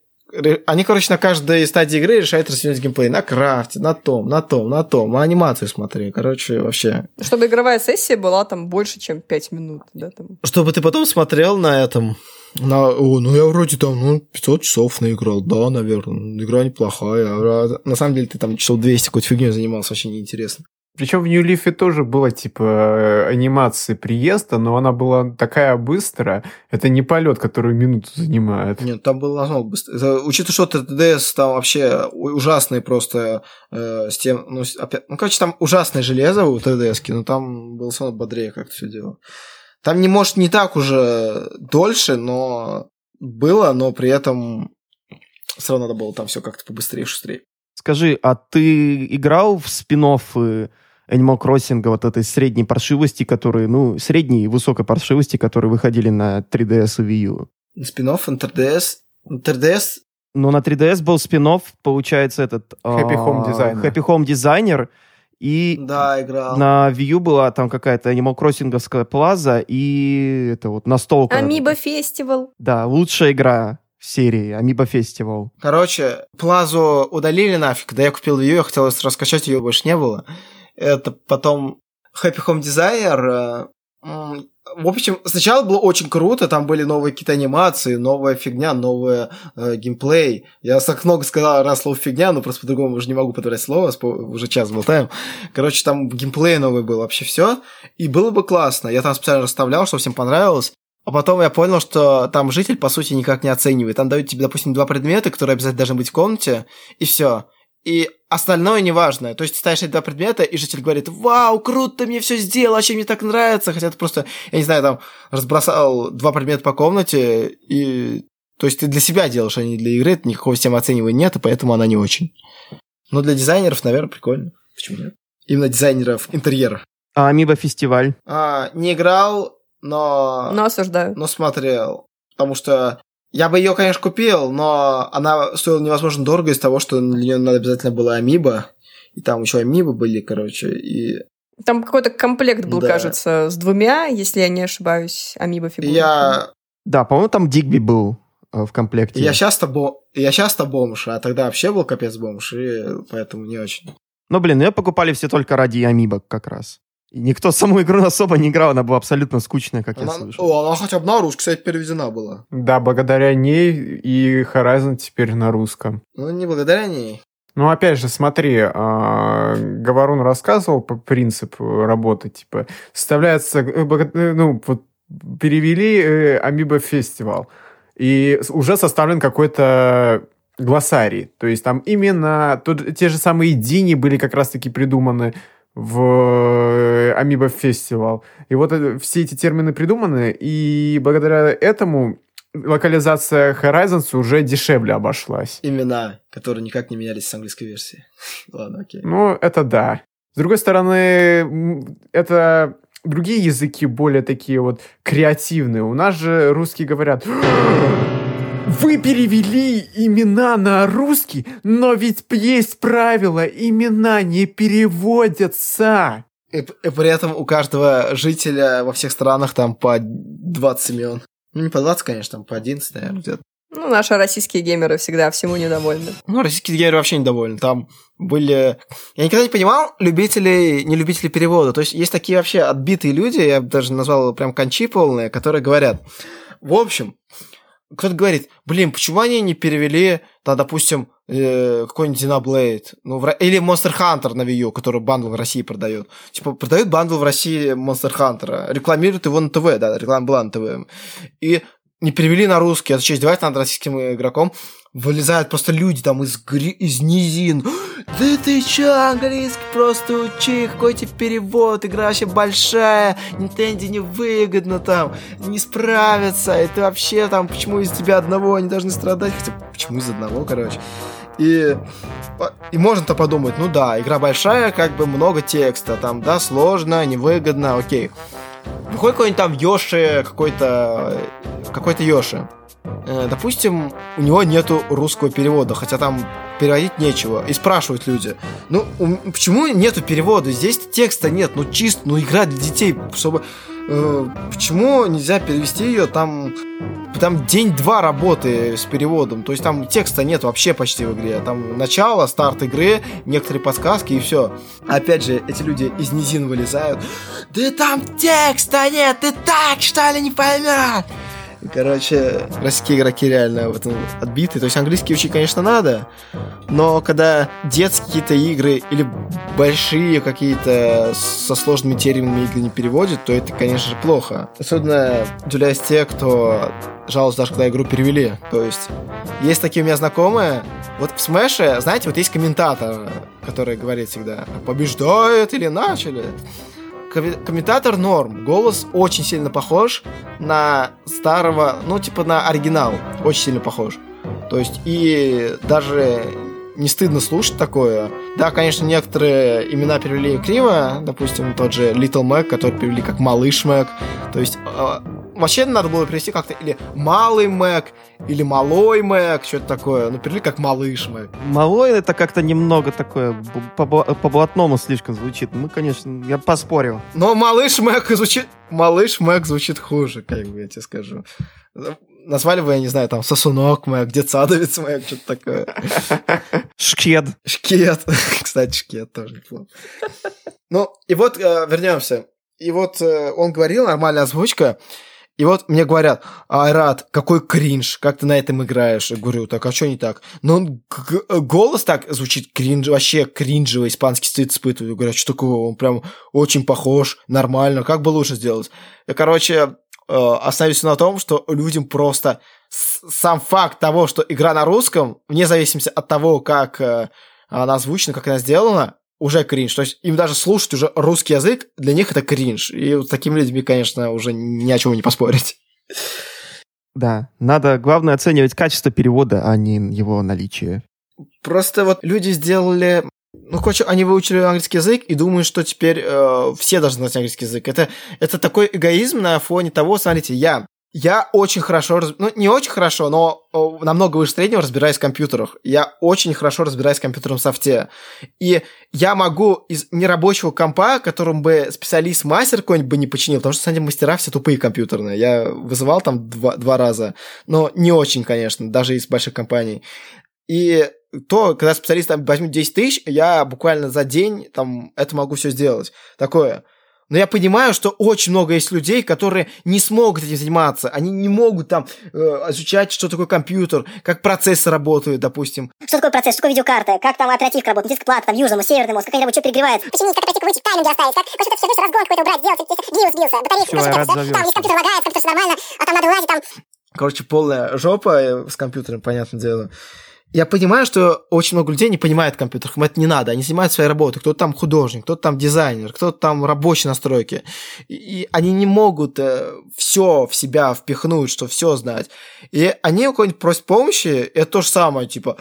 D: они, короче, на каждой стадии игры решают развернуть геймплей. На крафте, на том, на том, на том. На анимацию смотри. Короче, вообще.
A: Чтобы игровая сессия была там больше, чем 5 минут, да, там.
D: Чтобы ты потом смотрел на этом. На, о, ну я вроде там, ну, 500 часов наиграл, да, наверное, игра неплохая. А на самом деле ты там часов 200 какой-то фигней занимался, вообще неинтересно.
C: Причем в New Leaf тоже была типа э, анимация приезда, но она была такая быстрая. Это не полет, который минуту занимает.
D: Нет, там было намного быстрее. Это, учитывая, что TDS там вообще ужасный просто э, с тем, ну, опять, ну, короче, там ужасное железо у TDS, но там было все равно бодрее как-то все дело. Там не может не так уже дольше, но было, но при этом все равно надо было там все как-то побыстрее, шустрее.
B: Скажи, а ты играл в спин Animal Crossing вот этой средней паршивости, которые, ну, средней и высокой паршивости, которые выходили на 3DS и Wii U?
D: Спинов NTRDS. NTRDS
B: Но на 3DS был спин получается, этот...
C: Happy Home
B: а,
C: Designer.
B: Happy Home Designer. И
D: да, играл.
B: на Wii U была там какая-то Animal Crossing'овская плаза и это вот настолка.
A: Амиба Фестивал.
B: Да, лучшая игра в серии Амиба Фестивал.
D: Короче, плазу удалили нафиг. Когда я купил ее, я хотел раскачать, ее больше не было. Это потом Happy Home Designer. э, В общем, сначала было очень круто, там были новые какие-то анимации, новая фигня, новый э, геймплей. Я так много сказал раз слово фигня, но просто по-другому уже не могу подобрать слово, уже час болтаем. Короче, там геймплей новый был, вообще все. И было бы классно. Я там специально расставлял, чтобы всем понравилось. А потом я понял, что там житель, по сути, никак не оценивает. Там дают тебе, допустим, два предмета, которые обязательно должны быть в комнате, и все. И остальное неважно. То есть ты ставишь эти два предмета, и житель говорит, вау, круто, ты мне все сделал, вообще мне так нравится. Хотя ты просто, я не знаю, там разбросал два предмета по комнате, и... То есть ты для себя делаешь, а не для игры, никакого системы оценивания нет, и поэтому она не очень. Но для дизайнеров, наверное, прикольно. Почему нет? Именно дизайнеров интерьера.
B: А Амиба Фестиваль?
D: А, не играл, но...
A: Но осуждаю.
D: но смотрел. Потому что я бы ее, конечно, купил, но она стоила невозможно дорого из того, что для нее надо обязательно было амиба. И там еще амибы были, короче. И
A: Там какой-то комплект был,
D: Да.
A: кажется, с двумя, если я не ошибаюсь, Амиба фигурками.
D: я,
B: Да, по-моему, там Дигби был э, в комплекте.
D: я часто бо... я часто бомж, а тогда вообще был капец бомж, и поэтому не очень.
B: Ну, блин, ее покупали все только ради Амибок как раз. И никто саму игру особо не играл, она была абсолютно скучная, как я
D: Она,
B: слышал.
D: о, она хотя бы на русский, кстати, переведена была.
C: Да, благодаря ней и Horizon теперь на русском.
D: Ну, не благодаря ней.
C: Ну, опять же, смотри, а, Говорун рассказывал по принцип работы, типа, составляется, э, э, ну, вот перевели э, Амиба Фестивал, и уже составлен какой-то глоссарий, то есть там именно тот- те же самые дини были как раз-таки придуманы в Амиба Фестивал. И вот это- все эти термины придуманы, и благодаря этому локализация Horizons уже дешевле обошлась.
D: Имена, которые никак не менялись с английской версии. Ладно, окей.
C: Ну, это да. С другой стороны, это другие языки более такие вот креативные. У нас же русские говорят... Вы перевели имена на русский, но ведь есть правило, имена не переводятся.
D: И, и при этом у каждого жителя во всех странах там по 20 имен. Ну, не по 20, конечно, там по 11, наверное, где-то.
A: Ну, наши российские геймеры всегда всему недовольны.
D: Ну, российские геймеры вообще недовольны. Там были... Я никогда не понимал любителей, не любителей перевода. То есть есть такие вообще отбитые люди, я бы даже назвал прям кончи полные, которые говорят, в общем, кто-то говорит, блин, почему они не перевели, да, допустим, э, какой-нибудь Xenoblade, ну, в или Monster Hunter на Wii U, который бандл в России продает. Типа, продают бандл в России Monster Hunter, рекламируют его на ТВ, да, реклама была на ТВ. И не перевели на русский, а что, издеваются над российским игроком? Вылезают просто люди там из, гри... из низин. Да ты чё, английский просто учи, какой тебе перевод, игра вообще большая, Nintendo невыгодно там, не справится, и ты вообще там, почему из тебя одного они должны страдать, хотя почему из одного, короче. И, и можно-то подумать, ну да, игра большая, как бы много текста, там, да, сложно, невыгодно, окей. Выходит какой-нибудь там Йоши, какой-то какой-то Йоши. Э, допустим, у него нету русского перевода, хотя там переводить нечего. И спрашивают люди, ну, почему нету перевода? Здесь текста нет, ну чисто, ну игра для детей, чтобы э, почему нельзя перевести ее там там день-два работы с переводом. То есть там текста нет вообще почти в игре. Там начало, старт игры, некоторые подсказки и все. Опять же, эти люди из низин вылезают. Да там текста нет, ты так что ли не поймешь? Короче, российские игроки реально в этом отбиты. То есть английский учить, конечно, надо, но когда детские какие-то игры или большие какие-то со сложными терминами игры не переводят, то это, конечно же, плохо. Особенно удивляюсь те, кто жалуются даже, когда игру перевели. То есть, есть такие у меня знакомые, вот в Смэше, знаете, вот есть комментатор, который говорит всегда, побеждает или начали комментатор норм. Голос очень сильно похож на старого, ну, типа на оригинал. Очень сильно похож. То есть, и даже не стыдно слушать такое. Да, конечно, некоторые имена перевели криво, допустим, тот же Little Mac, который перевели как Малыш Mac. То есть, а, вообще надо было перевести как-то или малый Мэг, или малой Мэг, что-то такое. Ну, перевели как малыш Мэг.
B: Малой это как-то немного такое, по-блатному слишком звучит. Мы, конечно, я поспорил.
D: Но малыш Мэг звучит... Малыш Мэг звучит хуже, как бы я тебе скажу. Назвали бы, я не знаю, там, сосунок Мэг, детсадовец Мэг, что-то такое.
B: Шкет.
D: Шкет. Кстати, шкет тоже неплохо. Ну, и вот э, вернемся. И вот э, он говорил, нормальная озвучка. И вот мне говорят, Айрат, какой кринж, как ты на этом играешь? Я говорю, так, а что не так? Но он голос так звучит кринж, вообще кринжевый, испанский стыд испытываю. Говорят, что такое, он прям очень похож, нормально, как бы лучше сделать? И, короче, э, остановился на том, что людям просто сам факт того, что игра на русском, вне зависимости от того, как э, она озвучена, как она сделана, уже кринж. То есть им даже слушать уже русский язык, для них это кринж. И вот с такими людьми, конечно, уже ни о чем не поспорить.
B: Да, надо, главное, оценивать качество перевода, а не его наличие.
D: Просто вот люди сделали ну, короче, они выучили английский язык и думают, что теперь э, все должны знать английский язык. Это, это такой эгоизм на фоне того, смотрите, я я очень хорошо, ну не очень хорошо, но намного выше среднего разбираюсь в компьютерах. Я очень хорошо разбираюсь в компьютерном софте. И я могу из нерабочего компа, которым бы специалист-мастер какой-нибудь бы не починил, потому что, кстати, мастера все тупые компьютерные. Я вызывал там два, два раза, но не очень, конечно, даже из больших компаний. И то, когда специалист там возьмет 10 тысяч, я буквально за день там это могу все сделать. Такое. Но я понимаю, что очень много есть людей, которые не смогут этим заниматься. Они не могут там э, изучать, что такое компьютер, как процессы работают, допустим.
H: Что такое процесс, что такое видеокарта, как там оперативка работает, диск плата, там южный, северный мозг, как они что перегревает. Починить, как оперативку выйти, тайминги оставить, как? Что-то все, разгон какой-то убрать, делать, биос сбился, батарейка,
B: Все, я рад
H: там есть компьютер лагает, компьютер все нормально, а там надо лазить, там...
D: Короче, полная жопа э, с компьютером, понятное дело я понимаю, что очень много людей не понимают компьютеров, им это не надо, они занимаются своей работой, кто-то там художник, кто-то там дизайнер, кто-то там рабочий настройки, и они не могут э, все в себя впихнуть, что все знать, и они у кого-нибудь просят помощи, это то же самое, типа,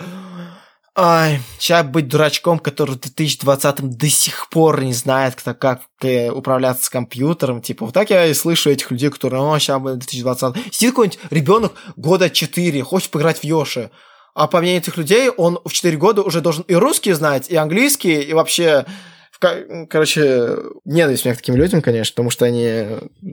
D: Ай, сейчас быть дурачком, который в 2020-м до сих пор не знает, кто, как э, управляться с компьютером. Типа, вот так я и слышу этих людей, которые, о, сейчас будет 2020 Сидит какой-нибудь ребенок года 4, хочет поиграть в Йоши. А по мнению этих людей, он в 4 года уже должен и русский знать, и английский, и вообще... Короче, ненависть у меня к таким людям, конечно, потому что они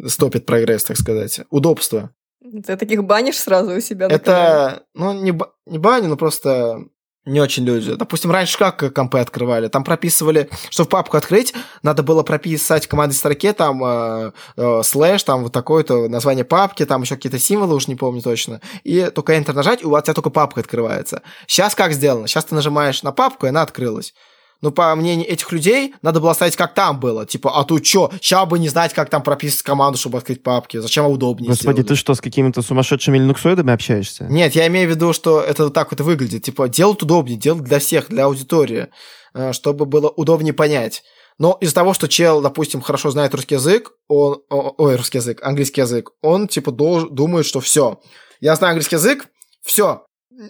D: стопят прогресс, так сказать. Удобство.
A: Ты таких банишь сразу у себя?
D: Это, ну, не, не баню, но просто не очень люди. Допустим, раньше как компы открывали? Там прописывали, что в папку открыть, надо было прописать в командной строке там э, э, слэш, там вот такое-то название папки, там еще какие-то символы, уж не помню точно. И только Enter нажать, и у тебя только папка открывается. Сейчас как сделано? Сейчас ты нажимаешь на папку, и она открылась. Но по мнению этих людей, надо было оставить, как там было. Типа, а тут что? Сейчас бы не знать, как там прописать команду, чтобы открыть папки. Зачем удобнее
B: Господи,
D: сделали?
B: ты что, с какими-то сумасшедшими линуксоидами общаешься?
D: Нет, я имею в виду, что это вот так вот выглядит. Типа, делать удобнее, делать для всех, для аудитории, э, чтобы было удобнее понять. Но из-за того, что чел, допустим, хорошо знает русский язык, он, ой, русский язык, английский язык, он, типа, должен, думает, что все. Я знаю английский язык, все,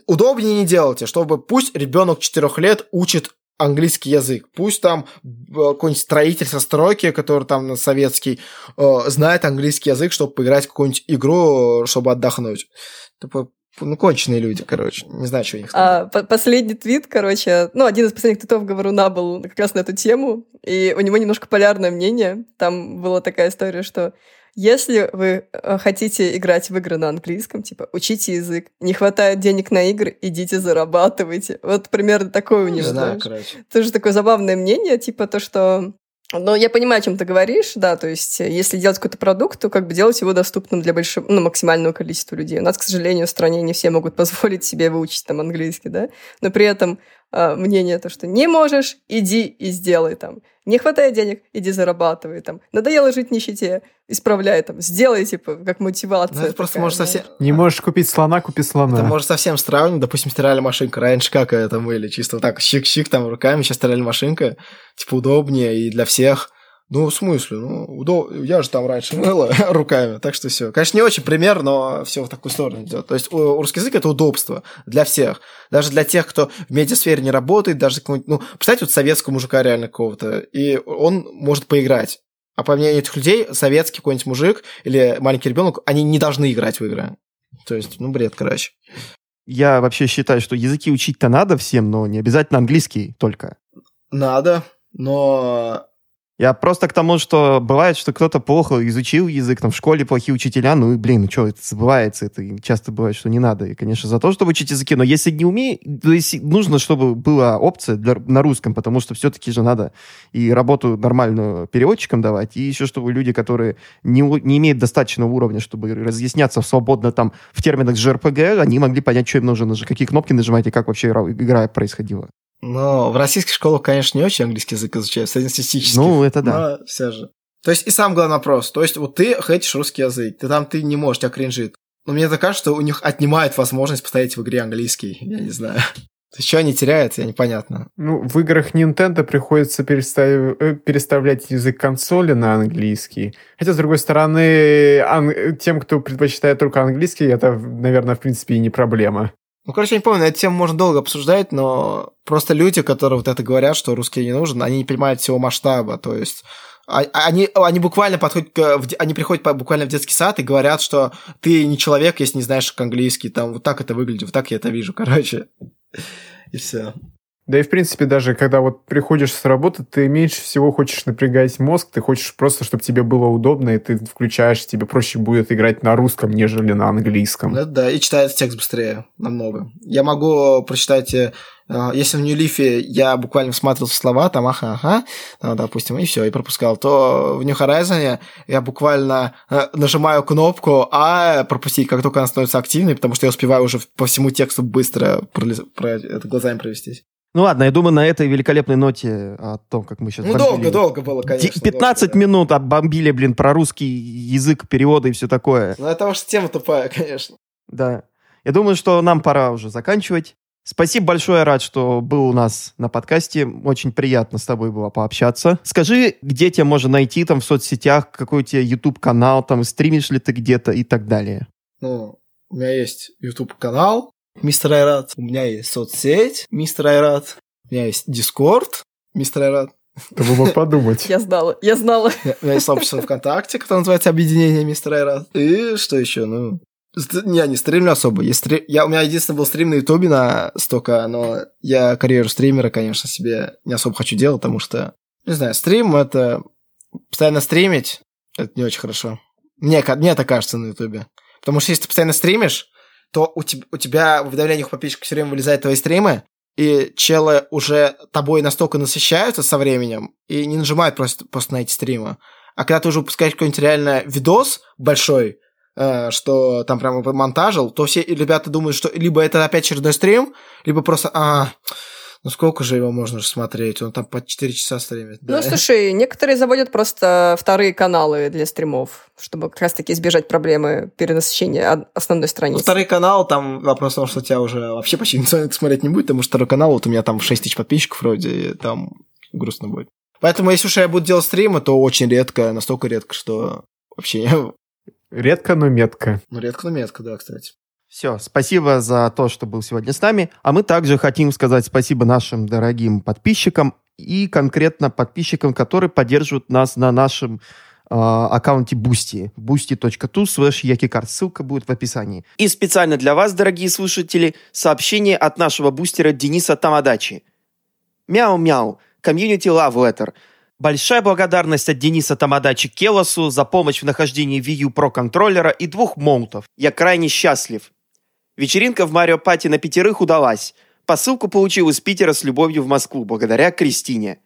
D: удобнее не делайте, чтобы пусть ребенок 4 лет учит английский язык. Пусть там э, какой-нибудь строитель со стройки, который там советский, э, знает английский язык, чтобы поиграть в какую-нибудь игру, чтобы отдохнуть. Типа, ну, конченые люди, короче. Не знаю, что у них
A: а, Последний твит, короче, ну, один из последних твитов Говоруна был как раз на эту тему, и у него немножко полярное мнение. Там была такая история, что Если вы э, хотите играть в игры на английском, типа, учите язык. Не хватает денег на игры, идите зарабатывайте. Вот примерно такое у
D: Не
A: него,
D: знаю,
A: знаешь.
D: короче.
A: Тоже такое забавное мнение, типа то, что... Но я понимаю, о чем ты говоришь, да, то есть э, если делать какой-то продукт, то как бы делать его доступным для большого, ну, максимального количества людей. У нас, к сожалению, в стране не все могут позволить себе выучить там английский, да, но при этом мнение то, что не можешь, иди и сделай там. Не хватает денег, иди зарабатывай там. Надоело жить в нищете, исправляй там. Сделай, типа, как мотивация.
D: Ну, это просто может совсем...
C: Не можешь купить слона, купи слона.
D: Это может совсем сравнивать. Допустим, стиральная машинка. Раньше как это мыли? Чисто вот так, щик-щик там руками. Сейчас стиральная машинка. Типа удобнее и для всех. Ну, в смысле? Ну, удоб... я же там раньше мыла руками, так что все. Конечно, не очень пример, но все в такую сторону идет. То есть у- русский язык это удобство для всех. Даже для тех, кто в медиасфере не работает, даже ну, представьте, вот советского мужика реально какого-то, и он может поиграть. А по мнению этих людей, советский какой-нибудь мужик или маленький ребенок, они не должны играть в игры. То есть, ну, бред, короче.
B: Я вообще считаю, что языки учить-то надо всем, но не обязательно английский только.
D: Надо, но
B: Я просто к тому, что бывает, что кто-то плохо изучил язык, там в школе плохие учителя, ну и, блин, ну что, это забывается, это часто бывает, что не надо. И, конечно, за то, чтобы учить языки, но если не умеешь, то есть нужно, чтобы была опция для, на русском, потому что все-таки же надо и работу нормальную переводчикам давать, и еще чтобы люди, которые не, не имеют достаточного уровня, чтобы разъясняться свободно там в терминах JRPG, они могли понять, что им нужно, какие кнопки нажимать и как вообще ра- игра происходила.
D: Но в российских школах, конечно, не очень английский язык изучают, среднестатистических.
B: Ну, это да.
D: Но все же. То есть и сам главный вопрос. То есть вот ты хейтишь русский язык, ты там ты не можешь, тебя кринжит. Но мне так кажется, что у них отнимает возможность поставить в игре английский. Я не знаю. То есть что они теряют, я непонятно.
C: Ну, в играх Nintendo приходится перестав- э, переставлять язык консоли на английский. Хотя, с другой стороны, ан- тем, кто предпочитает только английский, это, наверное, в принципе и не проблема.
D: Ну, короче, я не помню, эту тему можно долго обсуждать, но просто люди, которые вот это говорят, что русский не нужен, они не понимают всего масштаба. То есть а- они, они буквально подходят они приходят буквально в детский сад и говорят, что ты не человек, если не знаешь английский, там вот так это выглядит, вот так я это вижу, короче. И все.
C: Да и, в принципе, даже когда вот приходишь с работы, ты меньше всего хочешь напрягать мозг, ты хочешь просто, чтобы тебе было удобно, и ты включаешь, тебе проще будет играть на русском, нежели на английском.
D: Ну, да, и читается текст быстрее намного. Я могу прочитать, э, если в Нью-Лифе я буквально всматривался в слова, там ага, ага, там, допустим, и все, и пропускал, то в New Horizon я буквально э, нажимаю кнопку А пропустить, как только она становится активной, потому что я успеваю уже по всему тексту быстро пролез- про это глазами провестись.
B: Ну ладно, я думаю, на этой великолепной ноте о том, как мы сейчас
D: Ну, долго-долго было, конечно.
B: 15
D: долго, да.
B: минут обомбили, блин, про русский язык, переводы и все такое.
D: Ну, это что тема тупая, конечно.
B: Да. Я думаю, что нам пора уже заканчивать. Спасибо большое, рад, что был у нас на подкасте. Очень приятно с тобой было пообщаться. Скажи, где тебя можно найти там в соцсетях, какой у тебя YouTube-канал, там стримишь ли ты где-то и так далее.
D: Ну, у меня есть YouTube-канал Мистер Айрат, у меня есть соцсеть Мистер Айрат, у меня есть Дискорд Мистер Айрат,
C: Кто бы мог подумать.
A: Я знала, я знала.
D: у меня есть сообщество ВКонтакте, которое называется Объединение Мистер Айрат. И что еще? Ну, ст- не, не стримлю особо. Есть стри- я, у меня единственный был стрим на Ютубе на столько, но я карьеру стримера, конечно, себе не особо хочу делать, потому что, не знаю, стрим — это постоянно стримить, это не очень хорошо. Мне, мне это кажется на Ютубе. Потому что если ты постоянно стримишь, то у тебя, у тебя в уведомлениях подписчиков все время вылезают твои стримы, и челы уже тобой настолько насыщаются со временем и не нажимают просто, просто на эти стримы. А когда ты уже выпускаешь какой-нибудь реально видос большой, э, что там прямо монтажил, то все ребята думают, что либо это опять очередной стрим, либо просто, а, ну сколько же его можно же смотреть? Он там по 4 часа стримит.
A: Ну,
D: да.
A: слушай, некоторые заводят просто вторые каналы для стримов, чтобы как раз-таки избежать проблемы перенасыщения основной
D: Ну,
A: страницы.
D: второй канал, там вопрос в том, что тебя уже вообще почти никто смотреть не будет, потому что второй канал, вот у меня там 6 тысяч подписчиков вроде, и там грустно будет. Поэтому, если уж я буду делать стримы, то очень редко, настолько редко, что вообще,
C: Редко, но метко.
D: ну, редко, но метко, да, кстати.
B: Все, спасибо за то, что был сегодня с нами. А мы также хотим сказать спасибо нашим дорогим подписчикам и конкретно подписчикам, которые поддерживают нас на нашем э, аккаунте Boosty. boosty.to slash yuckycart. Ссылка будет в описании. И специально для вас, дорогие слушатели, сообщение от нашего бустера Дениса Тамадачи. Мяу-мяу. Community Love Letter. Большая благодарность от Дениса Тамадачи Келосу за помощь в нахождении Wii U Pro контроллера и двух молотов. Я крайне счастлив. Вечеринка в Mario Party на пятерых удалась. Посылку получил из Питера с любовью в Москву, благодаря Кристине.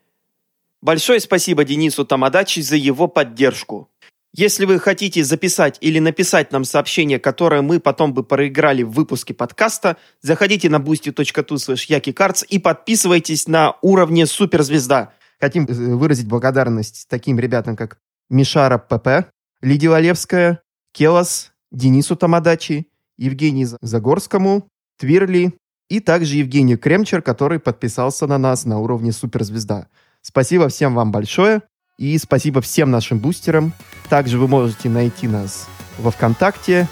B: Большое спасибо Денису Тамадачи за его поддержку. Если вы хотите записать или написать нам сообщение, которое мы потом бы проиграли в выпуске подкаста, заходите на boosty.tu slash и подписывайтесь на уровне суперзвезда. Хотим э, выразить благодарность таким ребятам, как Мишара ПП, Лидия Валевская, Келос, Денису Тамадачи, Евгению Загорскому, Твирли и также Евгению Кремчер, который подписался на нас на уровне суперзвезда. Спасибо всем вам большое. И спасибо всем нашим бустерам. Также вы можете найти нас во ВКонтакте,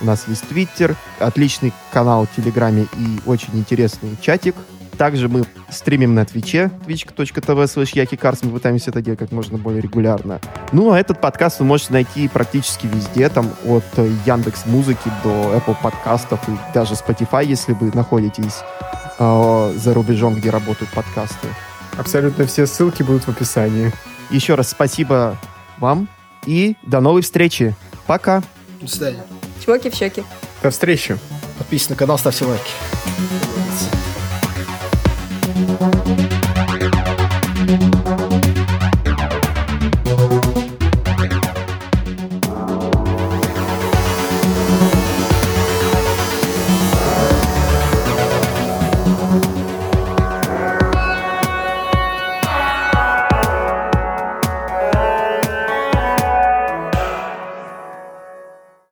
B: у нас есть Твиттер, отличный канал в Телеграме и очень интересный чатик. Также мы стримим на Твиче, twitch.tv slash yakikars, мы пытаемся это делать как можно более регулярно. Ну, а этот подкаст вы можете найти практически везде, там от Яндекс Музыки до Apple подкастов и даже Spotify, если вы находитесь э, за рубежом, где работают подкасты.
C: Абсолютно все ссылки будут в описании.
B: Еще раз спасибо вам и до новой встречи. Пока.
D: До свидания.
A: Чмоки в щеки.
C: До встречи.
D: Подписывайтесь на канал, ставьте лайки. Thank you.